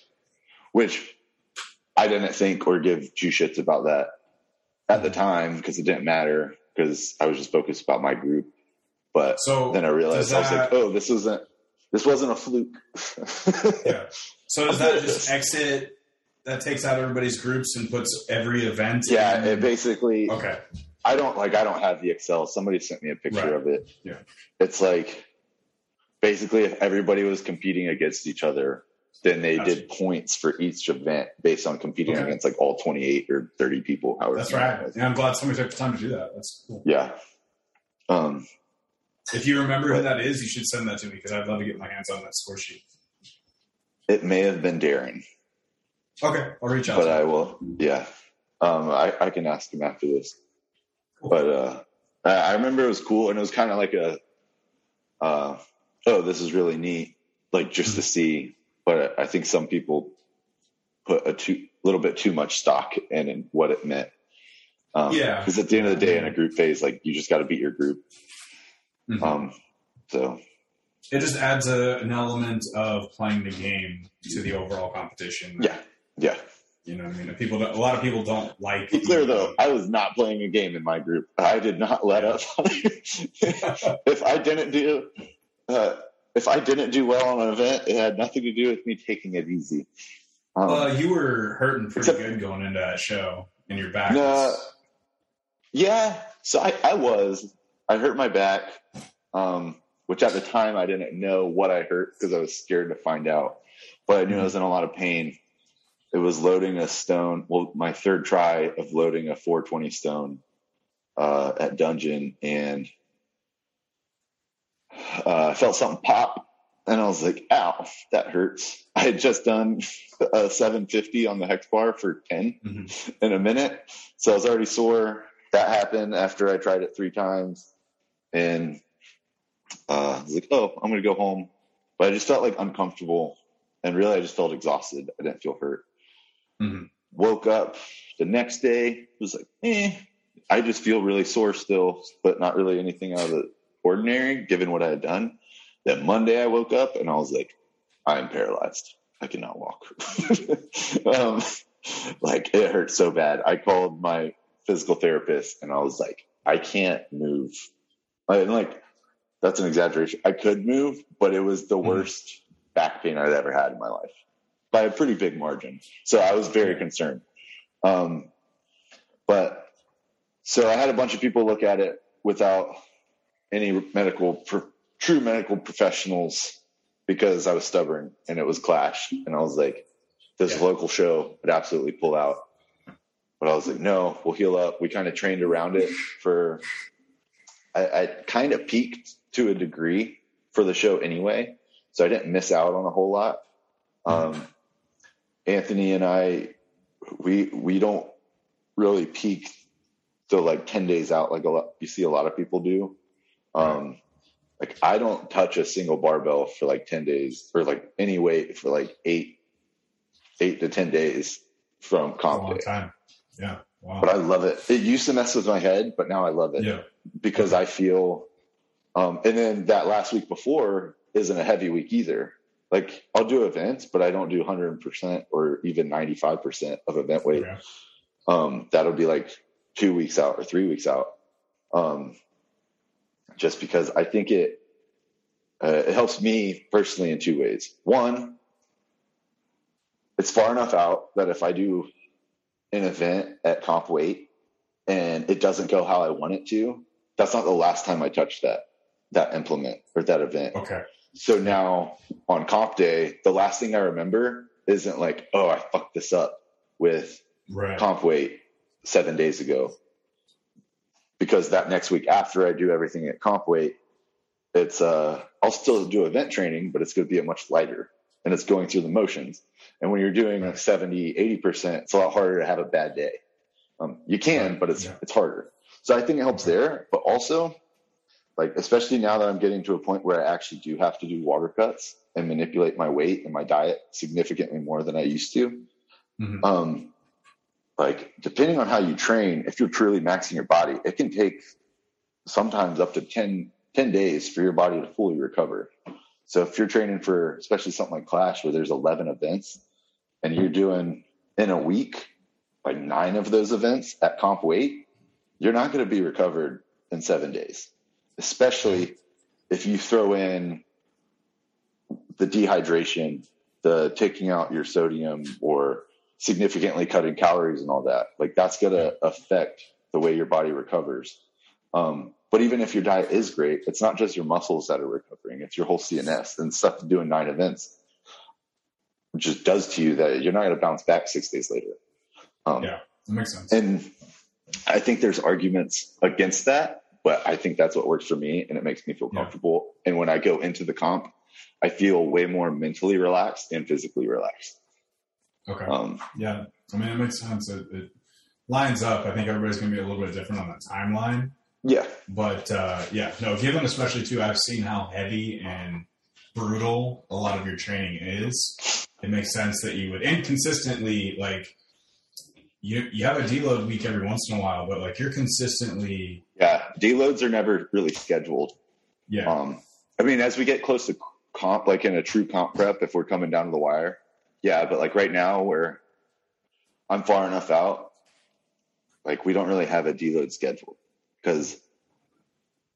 which I didn't think or give two shits about that at the time because it didn't matter because I was just focused about my group. But So then I realized does I was like, oh, this wasn't this wasn't a fluke. Yeah. So does that just exit? That takes out everybody's groups and puts every event. yeah, in- it basically okay. I don't like I don't have the Excel. Somebody sent me a picture Right. of it. Yeah. It's like basically if everybody was competing against each other, then they Gotcha. did points for each event based on competing Okay. against like all 28 or 30 people. However That's right. Yeah, I'm glad somebody took the time to do that. That's cool. Yeah. Um, If you remember who that is, you should send that to me because I'd love to get my hands on that score sheet. it may have been Darren, Okay, I'll reach out. but I will. Yeah. Um, I, I can ask him after this. Cool. But uh, I I remember it was cool, and it was kind of like a, uh, oh, this is really neat, like just to see. But I think some people put a too little bit too much stock in, in what it meant. Um, Yeah. Because at the end of the day, in a group phase, like you just got to beat your group. Mhm. Um, so it just adds a, an element of playing the game to the overall competition. yeah, yeah, You know what I mean? People, don't, a lot of people don't like. Be clear though, I was not playing a game in my group. I did not let up. if I didn't do, uh, if I didn't do well on an event, it had nothing to do with me taking it easy. Um, Well, you were hurting pretty Except- good going into that show, and your back. No. was, Yeah, so I, I was. I hurt my back, um, which at the time I didn't know what I hurt because I was scared to find out. But I knew I was in a lot of pain. It was loading a stone. Well, my third try of loading a 420 stone uh, at dungeon, and uh, I felt something pop, and I was like, "Ow, that hurts." I had just done a 750 on the hex bar for 10 Mhm. in a minute, so I was already sore. That happened after I tried it three times, and uh, I was like, "Oh, I'm gonna go home," but I just felt like uncomfortable, and really, I just felt exhausted. I didn't feel hurt. Mhm. Woke up the next day, was like, "Eh." I just feel really sore still, but not really anything out of the ordinary given what I had done. Then Monday I woke up and I was like, I'm paralyzed. I cannot walk. um, like it hurt so bad. I called my physical therapist and I was like, I can't move. And like, that's an exaggeration. I could move, but it was the Mhm. worst back pain I'd ever had in my life by a pretty big margin. So I was very concerned. Um, but so I had a bunch of people look at it without any medical, pro- true medical professionals because I was stubborn and it was Clash. And I was like, this Yeah. local show would absolutely pull out. But I was like, no, we'll heal up. We kind of trained around it for, I, I kind of peaked to a degree for the show anyway. So I didn't miss out on a whole lot. Um, Anthony and I, we, we don't really peak till like 10 days out, like a lot, you see a lot of people do. Um, like I don't touch a single barbell for like 10 days or like any weight for like eight, eight to 10 days from comp day. time. Yeah. Wow. But I love it. It used to mess with my head, but now I love it yeah. because I feel, um, and then that last week before isn't a heavy week either. Like I'll do events, but I don't do 100% or even 95% of event weight. Okay. Um, that'll be like two weeks out or three weeks out. Um, just because I think it, uh, it helps me personally in two ways. One, it's far enough out that if I do an event at comp weight and it doesn't go how I want it to, that's not the last time I touch that that implement or that event. Okay. So now on comp day, the last thing I remember isn't like, oh, I fucked this up with Right. comp weight seven days ago. Because that next week after I do everything at comp weight, it's uh I'll still do event training, but it's going to be a much lighter and it's going through the motions. And when you're doing Right. 70, 80%, it's a lot harder to have a bad day. Um, you can, Right. but it's Yeah. it's harder. So I think it helps there, but also like especially now that I'm getting to a point where I actually do have to do water cuts and manipulate my weight and my diet significantly more than I used to. Mhm. Um, like depending on how you train, if you're truly maxing your body, it can take sometimes up to 10, 10 days for your body to fully recover. So if you're training for especially something like Clash where there's 11 events and you're doing in a week, like nine of those events at comp weight, you're not going to be recovered in seven days, especially if you throw in the dehydration, the taking out your sodium or significantly cutting calories and all that. Like that's going to affect the way your body recovers. Um, but even if your diet is great, it's not just your muscles that are recovering; it's your whole CNS and stuff doing nine events, just does to you that you're not going to bounce back six days later. Um, Yeah. That makes sense. and I think there's arguments against that, but I think that's what works for me and it makes me feel Yeah. comfortable. And when I go into the comp, I feel way more mentally relaxed and physically relaxed. Okay. Um, Yeah, I mean, it makes sense. It, it lines up. I think everybody's going to be a little bit different on the timeline. yeah, But uh, yeah, no, given especially too, I've seen how heavy and brutal a lot of your training is. It makes sense that you would inconsistently like you you have a deload week every once in a while, but like you're consistently yeah. Deloads are never really scheduled. yeah Um, I mean, as we get close to comp, like in a true comp prep, if we're coming down to the wire, yeah. But like right now, where I'm far enough out. Like we don't really have a deload schedule because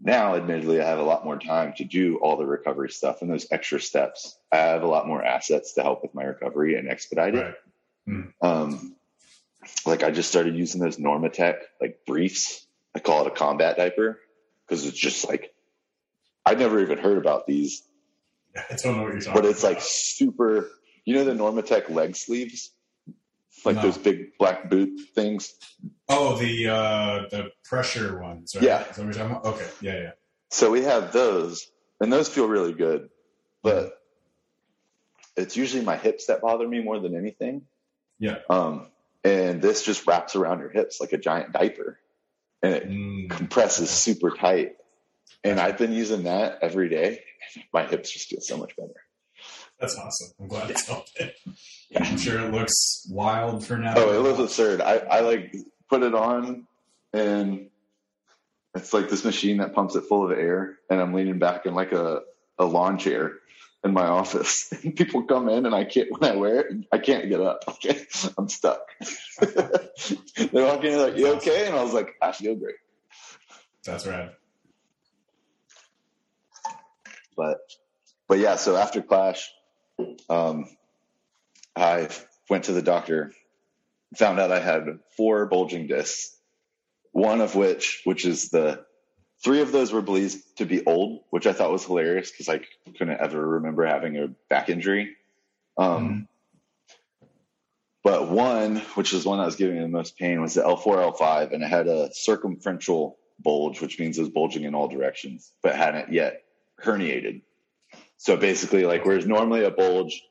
now, admittedly, I have a lot more time to do all the recovery stuff and those extra steps. I have a lot more assets to help with my recovery and expedite it. Right. Um, like I just started using those Normatec like briefs. I call it a combat diaper because it's just like I'd never even heard about these, I don't know what you're talking but it's like super. You know the Normatec leg sleeves, like No. those big black boot things. Oh, the uh, the pressure ones. Right? Yeah. Is that what you're about? Okay. Yeah, yeah. So we have those, and those feel really good, but it's usually my hips that bother me more than anything. Yeah. Um, and this just wraps around your hips like a giant diaper, and it Mm, compresses super tight. And I've been using that every day. My hips just feel so much better. that's awesome. I'm glad it's helping. I'm sure it looks wild for now. Oh, it looks absurd. I, I like put it on and it's like this machine that pumps it full of air and I'm leaning back in like a, a lawn chair in my office and people come in and I can't when I wear it, I can't get up. Okay. I'm stuck. they walk in like, you okay? And I was like, I feel great. That's rad. But but yeah, so after Clash, um, I went to the doctor, found out I had four bulging discs, one of which, which is the three of those were believed to be old, which I thought was hilarious because I couldn't ever remember having a back injury. Um, But one, which is one that was giving me the most pain, was the L4, L5, and it had a circumferential bulge, which means it was bulging in all directions, but hadn't yet herniated. So basically, like whereas normally a bulge,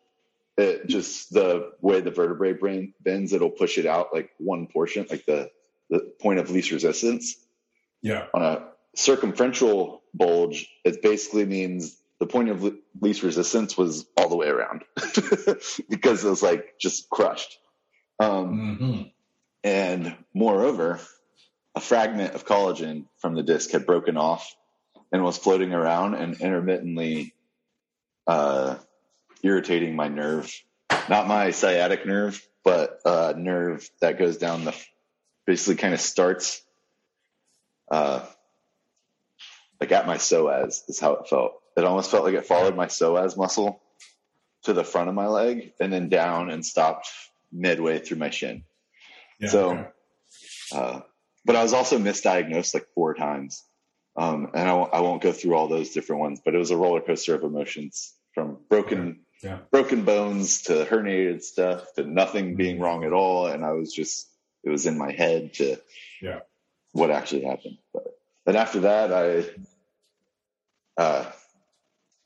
it just the way the vertebrae brain bends, it'll push it out like one portion, like the the point of least resistance. Yeah. On a circumferential bulge, it basically means the point of le- least resistance was all the way around because it was like just crushed. Um, hmm and moreover, a fragment of collagen from the disc had broken off and was floating around and intermittently uh, irritating my nerve. Not my sciatic nerve, but a nerve that goes down the, basically kind of starts uh, like at my psoas is how it felt. It almost felt like it followed my psoas muscle to the front of my leg and then down and stopped midway through my shin. Yeah. So- okay. Uh, but I was also misdiagnosed like four times. Um, and I won't, I won't go through all those different ones, but it was a roller coaster of emotions from broken, Yeah. broken bones to herniated stuff to nothing being wrong at all. And I was just, it was in my head to Yeah. what actually happened. But then after that, I, uh,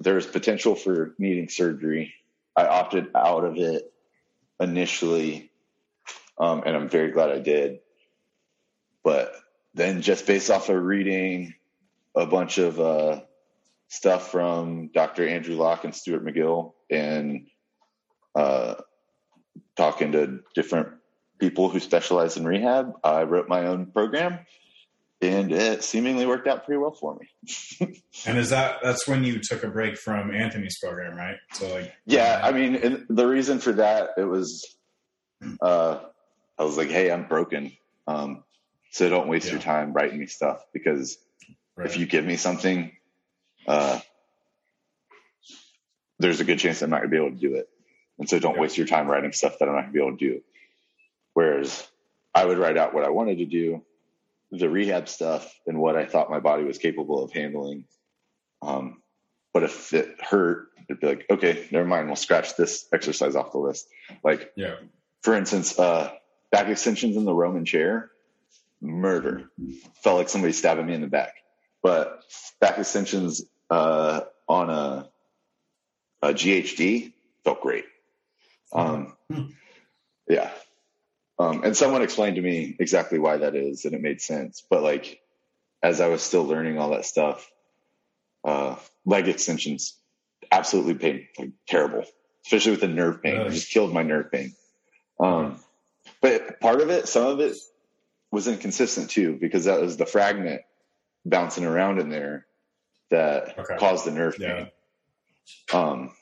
there was potential for needing surgery. I opted out of it initially. Um, and I'm very glad I did. But then just based off of reading a bunch of uh, stuff from Dr. Andrew Locke and Stuart McGill and uh, talking to different people who specialize in rehab, I wrote my own program and it seemingly worked out pretty well for me. And is that that's when you took a break from Anthony's program, right? So like Yeah, I mean, and the reason for that it was, uh, I was like, hey, I'm broken, um, so don't waste your time writing me stuff because right. if you give me something, uh, there's a good chance I'm not gonna be able to do it, and so don't Yeah. waste your time writing stuff that I'm not gonna be able to do. Whereas I would write out what I wanted to do, the rehab stuff, and what I thought my body was capable of handling. Um, but if it hurt, it'd be like, okay, never mind. We'll scratch this exercise off the list. Like, yeah. for instance, uh, back extensions in the Roman chair, murder. Felt like somebody stabbing me in the back. But back extensions uh, on a, a GHD felt great. Um, Hmm. yeah. Um, and someone explained to me exactly why that is, and it made sense. But like, as I was still learning all that stuff, uh, leg extensions absolutely pain, like terrible, especially with the nerve pain. It just killed my nerve pain. Um, but part of it, some of it was inconsistent too, because that was the fragment bouncing around in there that Okay. caused the nerve Yeah. pain. Um,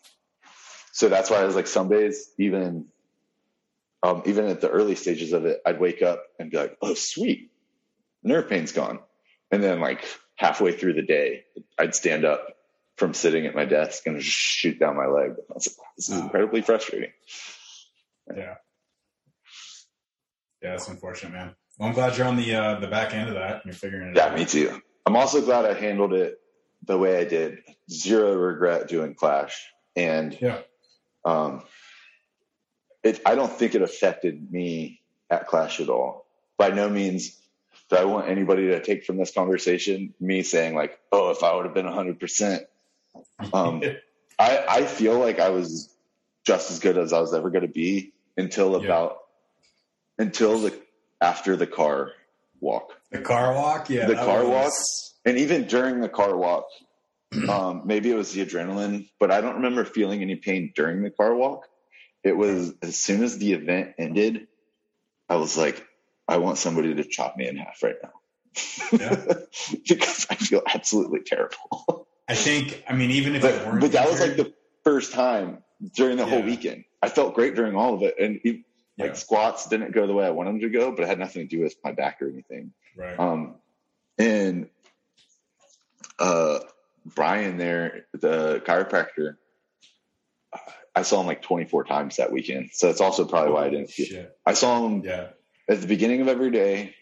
so that's why I was like, some days, even um, even at the early stages of it, I'd wake up and be like, "Oh, sweet, nerve pain's gone," and then like halfway through the day, I'd stand up from sitting at my desk and just shoot down my leg. I was like, "This is incredibly frustrating." Yeah. Yeah, that's unfortunate, man. Well, I'm glad you're on the uh, the back end of that. and You're figuring it Yeah, out. Yeah, me too. I'm also glad I handled it the way I did. Zero regret doing Clash, and Yeah. um, it. I don't think it affected me at Clash at all. By no means do I want anybody to take from this conversation me saying like, "Oh, if I would have been 100 percent." Um, I I feel like I was just as good as I was ever going to be until Yeah. about until the after the car walk. the car walk, yeah. The car was- and even during the car walk, um, maybe it was the adrenaline, but I don't remember feeling any pain during the car walk. It was as soon as the event ended, I was like, I want somebody to chop me in half right now. Yeah. because I feel absolutely terrible. I think. I mean, even if it but, weren't, but that was like the first time during the whole weekend. I felt great during all of it. And e- like Yeah. squats didn't go the way I wanted them to go, but it had nothing to do with my back or anything. right. Um, and uh, Brian there, the chiropractor, I saw him like 24 times that weekend. So that's also probably why I didn't feel. I saw him Yeah. at the beginning of every day,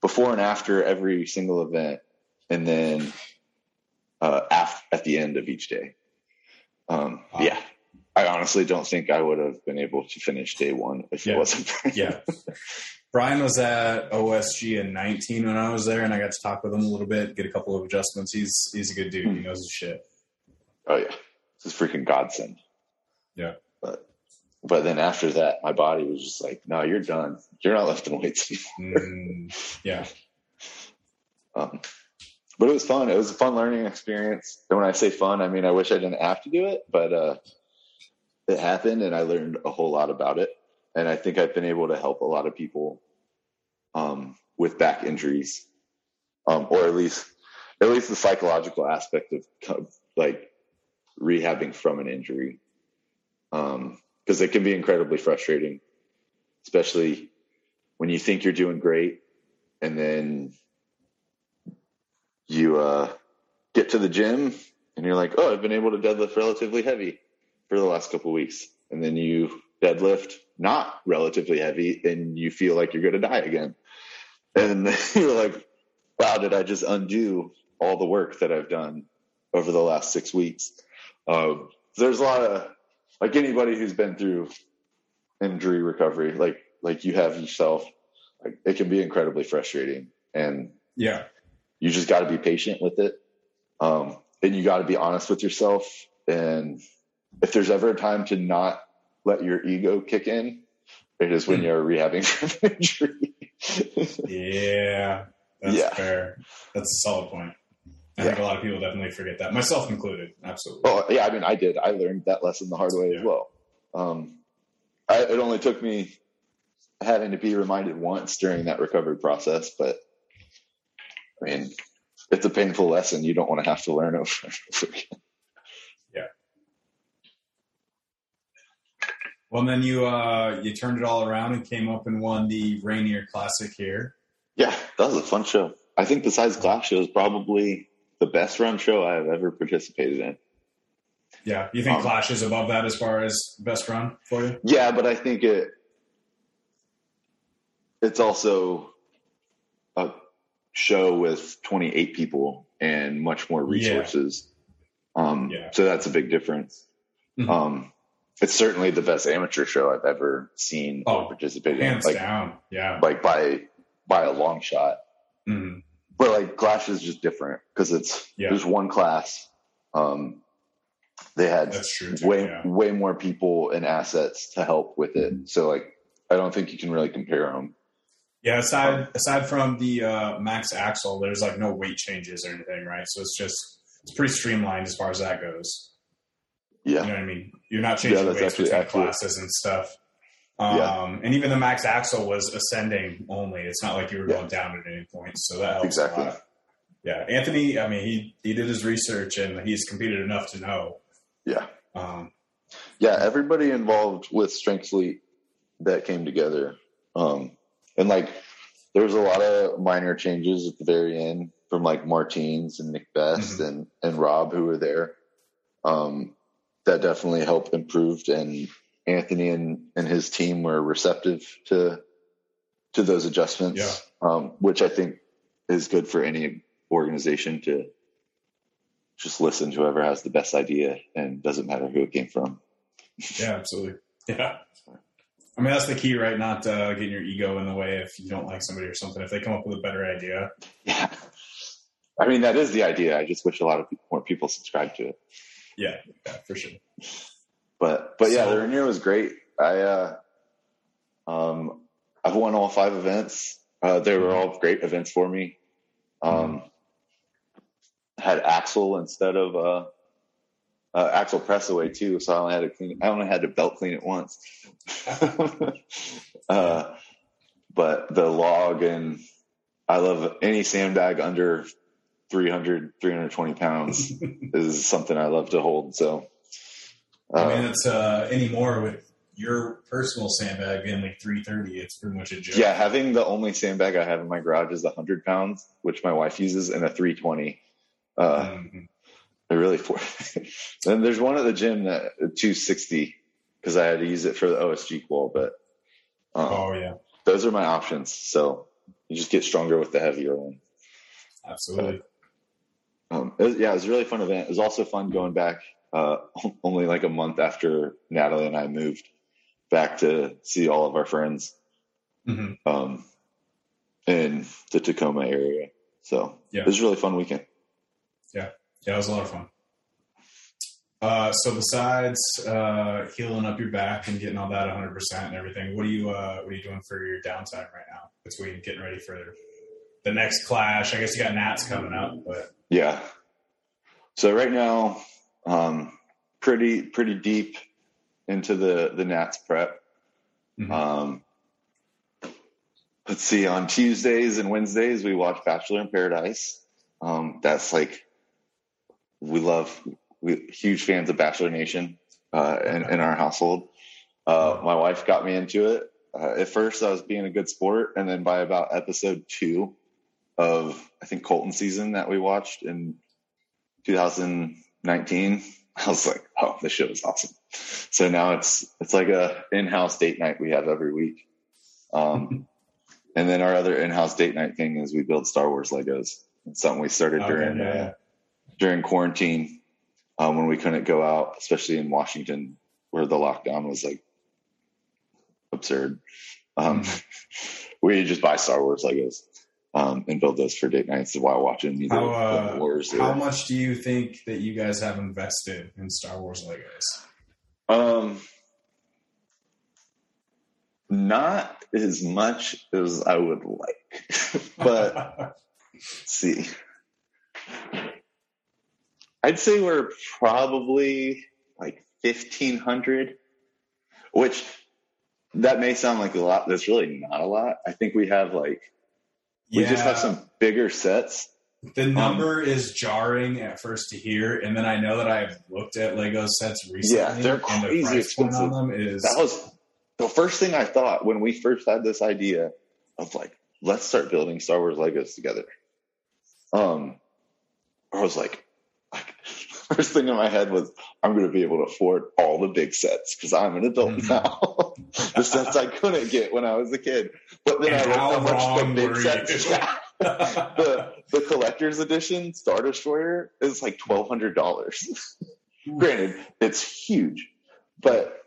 before and after every single event, and then uh, af- at the end of each day. Um, Wow. Yeah. I honestly don't think I would have been able to finish day one if Yeah. it wasn't for Yeah. Brian was at OSG in 19 when I was there, and I got to talk with him a little bit, get a couple of adjustments. He's he's a good dude. Hmm. He knows his shit. Oh yeah, this is freaking godsend. Yeah. But but then after that, my body was just like, no, you're done. You're not lifting weights anymore. Mm, yeah. Um, but it was fun. It was a fun learning experience. And when I say fun, I mean I wish I didn't have to do it, but uh, it happened, and I learned a whole lot about it. And I think I've been able to help a lot of people um, with back injuries, um, or at least at least the psychological aspect of co- like rehabbing from an injury, because it can be incredibly frustrating, especially when you think you're doing great, and then you uh, get to the gym and you're like, oh, I've been able to deadlift relatively heavy for the last couple of weeks. And then you deadlift not relatively heavy and you feel like you're going to die again. And you're like, wow, did I just undo all the work that I've done over the last six weeks? Um, there's a lot of, like anybody who's been through injury recovery, like, like you have yourself, like it can be incredibly frustrating. And Yeah. you just got to be patient with it. Um, and you got to be honest with yourself. And if there's ever a time to not let your ego kick in, it is when Hmm. you're rehabbing from injury. Yeah. That's Yeah. fair. That's a solid point. I Yeah. think a lot of people definitely forget that, myself included. Absolutely. oh, yeah. I mean, I did. I learned that lesson the hard way as well. Um, I, it only took me having to be reminded once during that recovery process, but I mean, it's a painful lesson you don't want to have to learn over and over again. Well, and then you uh, you turned it all around and came up and won the Rainier Classic here. Yeah, that was a fun show. I think besides Glass Show is probably the best run show I have ever participated in. Yeah. You think Um, Clash is above that as far as best run for you? Yeah, but I think it it's also a show with 28 people and much more resources. Yeah. Um, Yeah. So that's a big difference. Mhm. Um, it's certainly the best amateur show I've ever seen Oh, or participated in, Hands like down. Yeah. like by by a long shot. Mhm. but like Clash is just different because it's Yeah. there's one class. Um, they had true. Too, way yeah. way more people and assets to help with it. So like I don't think you can really compare them. Yeah, aside aside from the uh, max axle, there's like no weight changes or anything, right? So it's just it's pretty streamlined as far as that goes. Yeah, you know what I mean? You're not changing Yeah, weights between accurate. classes and stuff. Um, Yeah. And even the max axle was ascending only. It's not like you were Yeah. going down at any point. So that helps Exactly. a lot. Yeah, Anthony. I mean, he he did his research and he's competed enough to know. yeah, Um, yeah. Everybody involved with Strength Fleet that came together. Um, and like there was a lot of minor changes at the very end from like Martins and Nick Best Mhm. and and Rob who were there. Um, that definitely helped improved and Anthony and, and his team were receptive to to those adjustments. Yeah. Um, which I think is good for any organization to just listen to whoever has the best idea and doesn't matter who it came from. Yeah, absolutely. Yeah. I mean, that's the key, right? Not uh, getting your ego in the way if you don't like somebody or something. If they come up with a better idea, Yeah. I mean, that is the idea. I just wish a lot of people, more people subscribe to it. Yeah, yeah, for sure. But, but yeah, the Rainier was great. I, uh, um, I've won all five events. Uh, they were all great events for me. Um, had Axle instead of, uh, uh, Axle press away too. So I only had to clean, I only had to belt clean it once. uh, but the log and I love any sandbag under 300, 320 pounds is something I love to hold. So, I mean, uh, it's uh, anymore with your personal sandbag being like 330. It's pretty much a joke. yeah, having the only sandbag I have in my garage is a hundred pounds, which my wife uses, and a 320. Uh, Mhm. I really for. then there's one at the gym that 260 because I had to use it for the OSG qual, but um, Oh yeah, those are my options. So you just get stronger with the heavier one. absolutely. Um, it was- yeah, it was a really fun event. It was also fun going back uh, only like a month after Natalie and I moved back to see all of our friends hmm um, in the Tacoma area. So Yeah. it was a really fun weekend. Yeah, yeah, it was a lot of fun. Uh, so besides uh, healing up your back and getting all that 100 percent and everything, what are you uh, what are you doing for your downtime right now between getting ready for the next clash? I guess you got Nats coming up, but Yeah. So right now, um, pretty pretty deep into the the Nats prep. Mhm. Um, let's see. On Tuesdays and Wednesdays, we watch Bachelor in Paradise. Um, that's like we love. We huge fans of Bachelor Nation uh, in, in our household. Uh, my wife got me into it. Uh, at first, I was being a good sport, and then by about episode two of I think Colton season that we watched in 2019, I was like, "Oh, this show is awesome." So now it's it's like a in-house date night we have every week. Um, and then our other in-house date night thing is we build Star Wars Legos. It's something we started Okay, during yeah, uh, during quarantine um, when we couldn't go out, especially in Washington where the lockdown was like absurd. Um, we just buy Star Wars Legos um, and build those for date nights while watching either How, uh, Wars. Or, how much do you think that you guys have invested in Star Wars Legos? Um, not as much as I would like, but let's see. I'd say we're probably like fifteen hundred, which that may sound like a lot. That's really not a lot. I think we have like we just have some bigger sets. The number is jarring at first to hear, and then I know that I've looked at Lego sets recently. Yeah, they're and the crazy on expensive. them is That was the first thing I thought when we first had this idea of like, let's start building Star Wars Legos together. Um, I was like first thing in my head was, I'm going to be able to afford all the big sets because I'm an adult Mhm. now. the sets I couldn't get when I was a kid. But then And I how looked how much the big sets. The the collector's edition Star Destroyer is like twelve hundred dollars. Granted, it's huge, but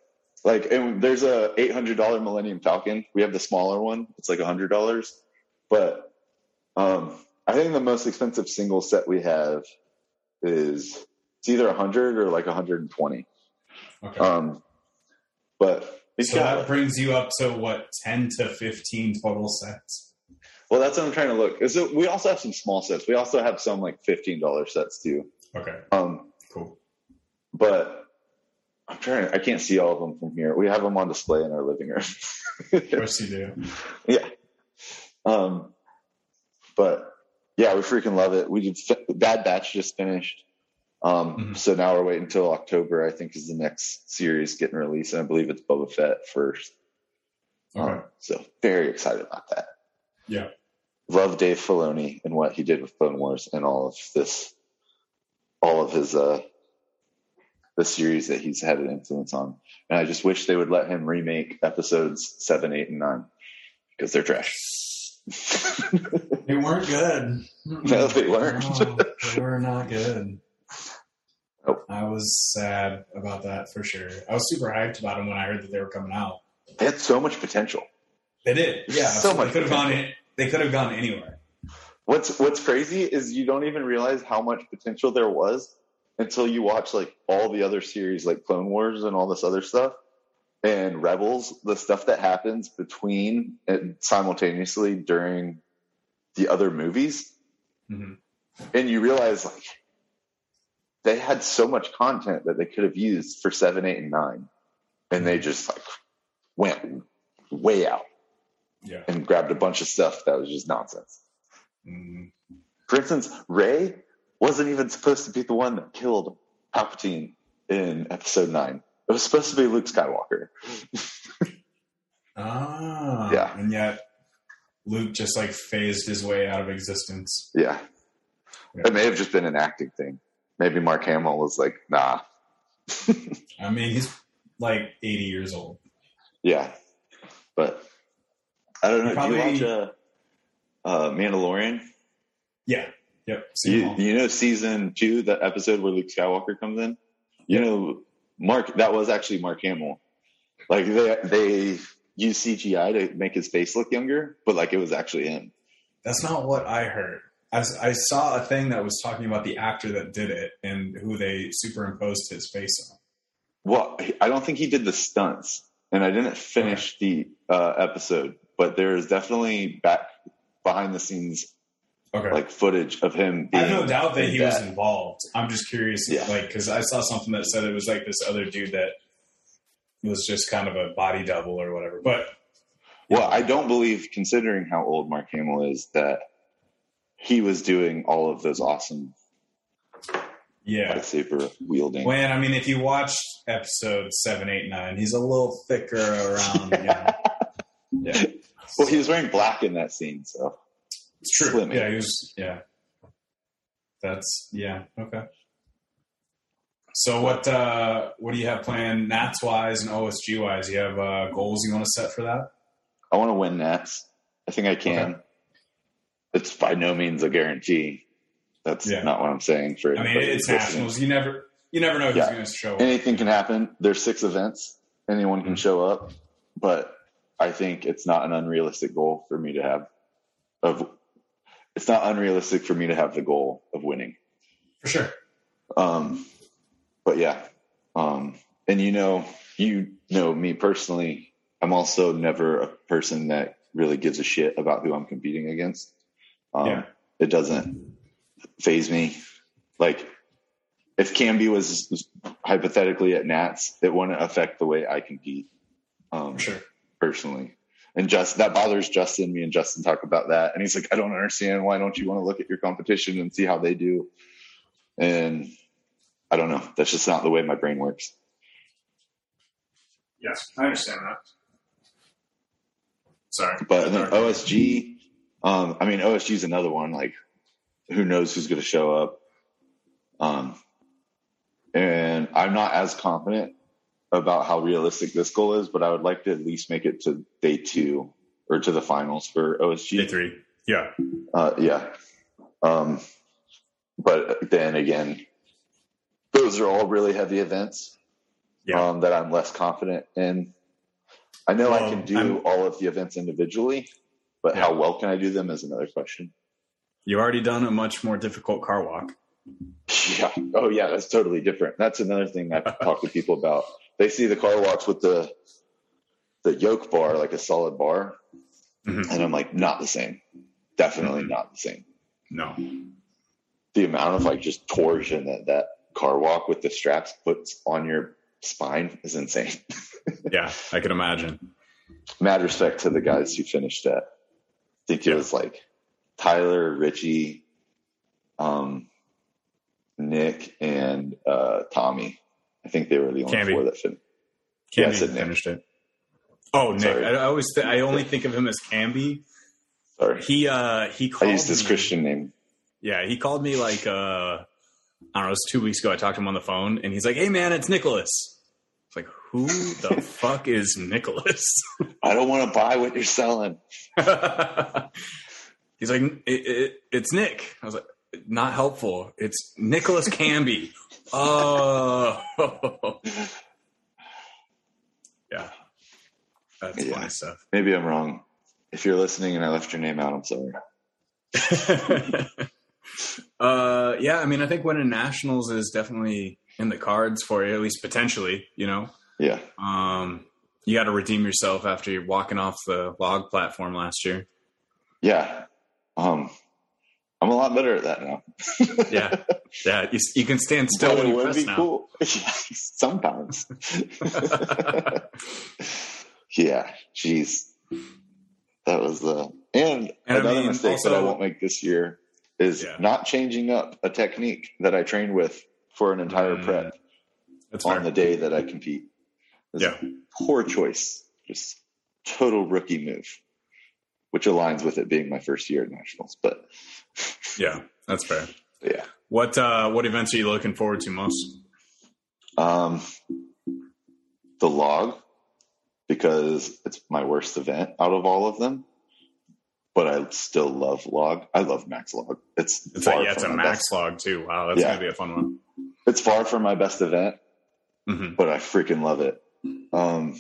like, and there's a eight hundred dollar Millennium Falcon. We have the smaller one. It's like hundred dollars, but um, I think the most expensive single set we have is it's either a hundred or like hundred and twenty. okay. Um, but it's so got that brings you up to what ten to fifteen total sets. well, that's what I'm trying to look. Is it, we also have some small sets. We also have some like fifteen dollar sets too. Okay, Um, cool. but I'm trying. I can't see all of them from here. We have them on display in our living room. Of course you do. yeah. Um, but yeah, we freaking love it. We did Bad Batch just finished. Um, Mhm. so now we're waiting until October. I think is the next series getting released, and I believe it's Boba Fett first. Okay. Um, so very excited about that. Yeah. Love Dave Filoni and what he did with Clone Wars and all of this, all of his uh, the series that he's had an influence on. And I just wish they would let him remake episodes seven, eight, and nine because they're trash. They weren't good. No, they weren't. No, they were not good. I was sad about that for sure. I was super hyped about them when I heard that they were coming out. they had so much potential. They did, yeah. So much they could have gone. They could have gone anywhere. What's What's crazy is you don't even realize how much potential there was until you watch like all the other series, like Clone Wars and all this other stuff, and Rebels. The stuff that happens between and simultaneously during the other movies, Mhm. and you realize like they had so much content that they could have used for seven, eight, and nine, and they just like went way out Yeah. and grabbed a bunch of stuff that was just nonsense. Mm. For instance, Rey wasn't even supposed to be the one that killed Palpatine in Episode Nine. It was supposed to be Luke Skywalker. Ah. Yeah. And yet, Luke just like phased his way out of existence. Yeah, Yeah. it may have just been an acting thing. Maybe Mark Hamill was like, "Nah, I mean, he's like 80 years old. yeah," but I don't know. Probably- Do you watch uh, uh, Mandalorian? Yeah. Yep. You, you know season two, the episode where Luke Skywalker comes in. You know, Mark. That was actually Mark Hamill. Like they they use CGI to make his face look younger, but like it was actually him. That's not what I heard. I, saw a thing that was talking about the actor that did it and who they superimposed his face on. Well, I don't think he did the stunts, and I didn't finish the uh, episode, but there is definitely back behind the scenes Okay. like footage of him. I have no doubt that he was involved. I'm just curious, Yeah. like, because I saw something that said it was like this other dude that was just kind of a body double or whatever. But Well, I don't believe, considering how old Mark Hamill is, that he was doing all of those awesome yeah, lightsaber wielding. when I mean, if you watched episode seven, eight, nine, he's a little thicker around. You know. Yeah, Well, he was wearing black in that scene, so it's true. slimming. Yeah, he was. Yeah, that's yeah. Okay. So what uh, what do you have planned Nats wise and OSG wise? You have uh, goals you want to set for that? I want to win Nats. I think I can. Okay. It's by no means a guarantee. That's Yeah. not what I'm saying. For I mean, it's listening. nationals. You never you never know who's Yeah. going to show up. anything can happen. There's six events. Anyone can Mhm. show up, but I think it's not an unrealistic goal for me to have. Of it's not unrealistic for me to have the goal of winning. For sure. Um, but yeah, um, and you know, you know me personally. I'm also never a person that really gives a shit about who I'm competing against. Um, Yeah. It doesn't phase me. Like if Camby was hypothetically at Nats, it wouldn't affect the way I compete. Um, sure. personally. And just that bothers Justin. Me and Justin talk about that, and he's like, "I don't understand. Why don't you want to look at your competition and see how they do?" And I don't know. That's just not the way my brain works. Yes, I understand that. Sorry. But then OSG, um, I mean, OSG is another one. Like, who knows who's going to show up? Um, and I'm not as confident about how realistic this goal is, but I would like to at least make it to day two or to the finals for OSG. Day three. Yeah. Uh, yeah. Um, but then again, those are all really heavy events Yeah. um, that I'm less confident in. I know I can do I'm- all of the events individually, but Yeah. how well can I do them is another question. You've already done a much more difficult car walk. Yeah. Oh, yeah. That's totally different. That's another thing I've talked to people about. They see the car walks with the the yoke bar, like a solid bar, Mhm. and I'm like, not the same. Definitely Mhm. not the same. No. the amount of like just torsion that that car walk with the straps puts on your spine is insane. Yeah, I can imagine. Mad respect to the guys who finished that. I think it was like Tyler, Richie, um, Nick, and uh, Tommy. I think they were the only Camby. four that finished. Can't Yeah, I Nick. it. Oh, Nick. Sorry. I, I always th- I only think of him as Camby. Sorry, He uh he I called used his me- Christian name. Yeah, he called me like uh I don't know, it was two weeks ago. I talked to him on the phone and he's like, Hey man, it's Nicholas. It's like, who the fuck is Nicholas? I don't want to buy what you're selling. he's like, it, it, it's Nick. I was like, not helpful. It's Nicholas Camby. oh yeah. That's Yeah. funny stuff. Maybe I'm wrong. If you're listening and I left your name out, I'm sorry. uh, yeah, I mean, I think winning nationals is definitely in the cards for you, at least potentially. You know, Yeah, um, you got to redeem yourself after you're walking off the log platform last year. yeah. Um, I'm a lot better at that now. Yeah, yeah, you, you can stand still But when you press be now. cool. Sometimes. yeah, jeez. That was the and, And I another mean, mistake that I won't make this year is Yeah. not changing up a technique that I trained with for an entire Mm, prep That's on fair. the day that I compete. Yeah. poor choice. Just total rookie move. Which aligns with it being my first year at nationals. But Yeah, that's fair. yeah. What uh, what events are you looking forward to most? Um, the log, because it's my worst event out of all of them. But I still love log. I love max log. It's It's a, yeah, it's a max best- log too. Wow, that's Yeah. gonna be a fun one. It's far from my best event, hmm but I freaking love it. Um,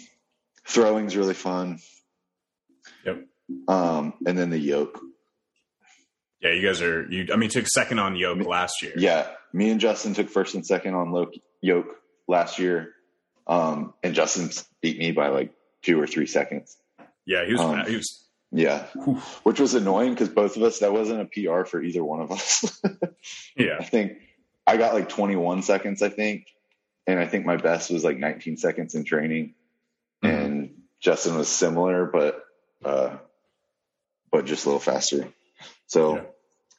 throwing's really fun. Yep. Um, and then the yoke. Yeah, you guys are. You, I mean, took second on yoke last year. Yeah, me and Justin took first and second on Lo- yoke last year, um, and Justin beat me by like two or three seconds. yeah, he was. Um, he was. Yeah, Whew. which was annoying because both of us that wasn't a PR for either one of us. Yeah, I think I got like 21 seconds, I think, and I think my best was like 19 seconds in training, Mhm. and Justin was similar, but uh, but just a little faster. So Yeah.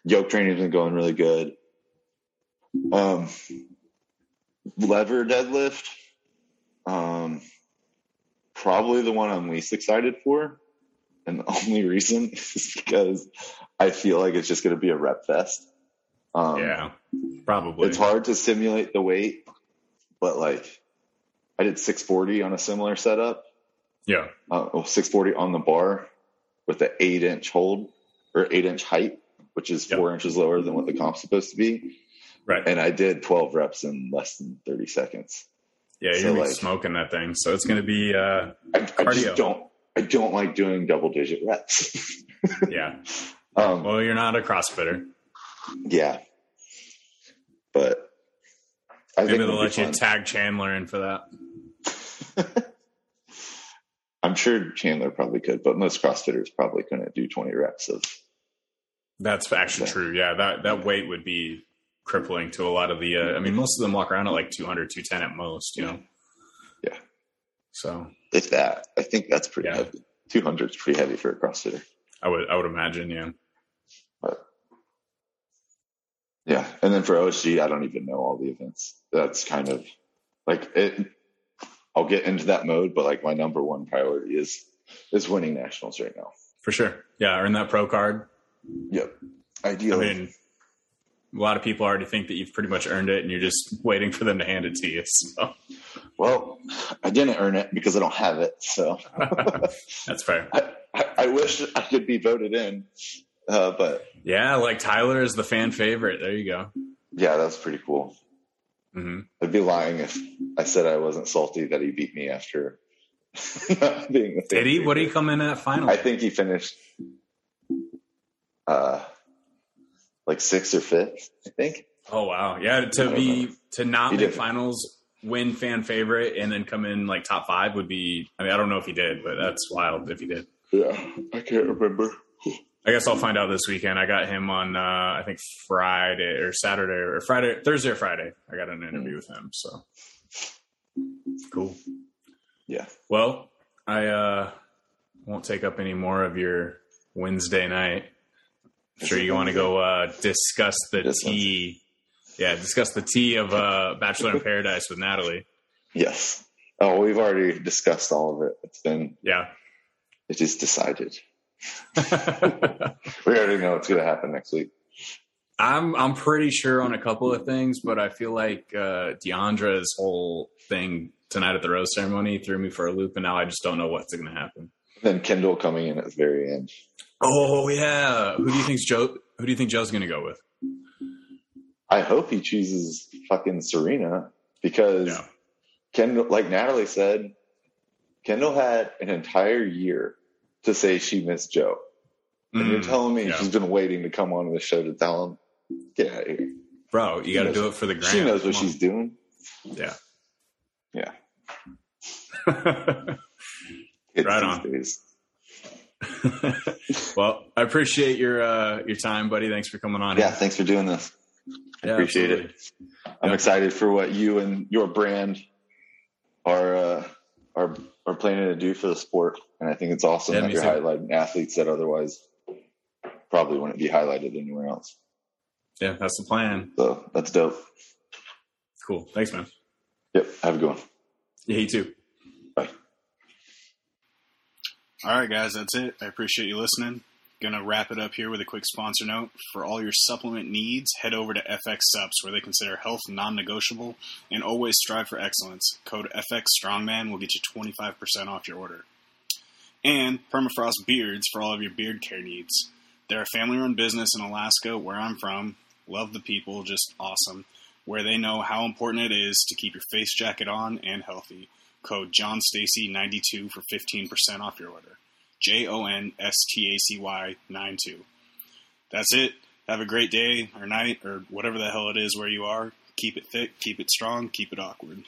yoke training's been going really good. Um, lever deadlift, um, probably the one I'm least excited for, and the only reason is because I feel like it's just going to be a rep fest. Um, yeah, probably. it's hard to simulate the weight, but like I did 640 on a similar setup. Yeah, Uh, well, 640 on the bar with the eight inch hold or eight inch height, which is Yep. four inches lower than what the comp's supposed to be. right. And I did 12 reps in less than 30 seconds. Yeah, you're be like- smoking that thing. So it's gonna be. uh I, I Cardio. just don't, I don't like doing double digit reps. Yeah. um, Well, you're not a CrossFitter. yeah, but I Maybe think they'll let you tag Chandler in for that. I'm sure Chandler probably could, but most CrossFitters probably couldn't do 20 reps of That's actually Okay. true. Yeah, that that weight would be crippling to a lot of the. Uh, I mean, most of them walk around at like 200, 210 at most. You know. Yeah. So if that. I think that's pretty Yeah. heavy. 200 is pretty heavy for a CrossFitter. I would I would imagine. Yeah. Yeah, and then for OSG, I don't even know all the events. That's kind of like it. I'll get into that mode, but like my number one priority is is winning nationals right now. For sure. Yeah, earn that pro card. Yep, I ideally. mean, a lot of people already think that you've pretty much earned it, and you're just waiting for them to hand it to you. So well, I didn't earn it because I don't have it. So that's fair. I, I, I wish I could be voted in, uh, but Yeah, like Tyler is the fan favorite. There you go. yeah, that's pretty cool. hmm I'd be lying if I said I wasn't salty that he beat me after being the Did he? What did he come in at final? I think he finished uh like sixth or fifth, I think. Oh wow, yeah. To be to not He make finals, win fan favorite, and then come in like top five would be. I mean, I don't know if he did, but that's wild if he did. Yeah, I can't remember. I guess I'll find out this weekend. I got him on, uh, I think Friday or Saturday or Friday, Thursday or Friday. I got an interview with him. So cool. Yeah. Well, I uh, won't take up any more of your Wednesday night. I'm sure you want to go uh, discuss the This tea. Yeah, discuss the tea of uh, Bachelor in Paradise with Natalie. Yes. Oh, we've already discussed all of it. It's been, Yeah. it is decided. We already know what's going to happen next week. I'm I'm pretty sure on a couple of things, but I feel like uh, Deandra's whole thing tonight at the rose ceremony threw me for a loop, and now I just don't know what's going to happen. Then Kendall coming in at the very end. Oh yeah, who do you think's Joe? Who do you think Joe's going to go with? I hope he chooses fucking Serena because Yeah. Kendall, like Natalie said, Kendall had an entire year to say she missed Joe. And you're Mm, telling me yeah. she's been waiting to come on the show to tell him, get out of here. bro, you got to do it for the grand. She knows what she's doing. Yeah. Yeah. right on. days. well, I appreciate your uh, your time, buddy. Thanks for coming on. Yeah, thanks for doing this. I Yeah, appreciate absolutely. it. I'm Yeah. excited for what you and your brand are uh, are are planning to do for the sport, and I think it's awesome Yeah, that you're too. highlighting athletes that otherwise probably wouldn't be highlighted anywhere else. Yeah, that's the plan. So that's dope. Cool. Thanks, man. Yep. Have a good one. Yeah, you too. Bye. All right, guys, that's it. I appreciate you listening. Gonna wrap it up here with a quick sponsor note. For all your supplement needs, head over to FX Subs, where they consider health non-negotiable and always strive for excellence. Code FX Strongman will get you 25% off your order. And Permafrost Beards for all of your beard care needs. They're a family-run business in Alaska, where I'm from. Love the people, just awesome. Where they know how important it is to keep your face jacket on and healthy. Code Jon Stacy 92 for 15% off your order. J O N S T A C Y 9 2. That's it. Have a great day or night or whatever the hell it is where you are. Keep it thick, keep it strong, keep it awkward.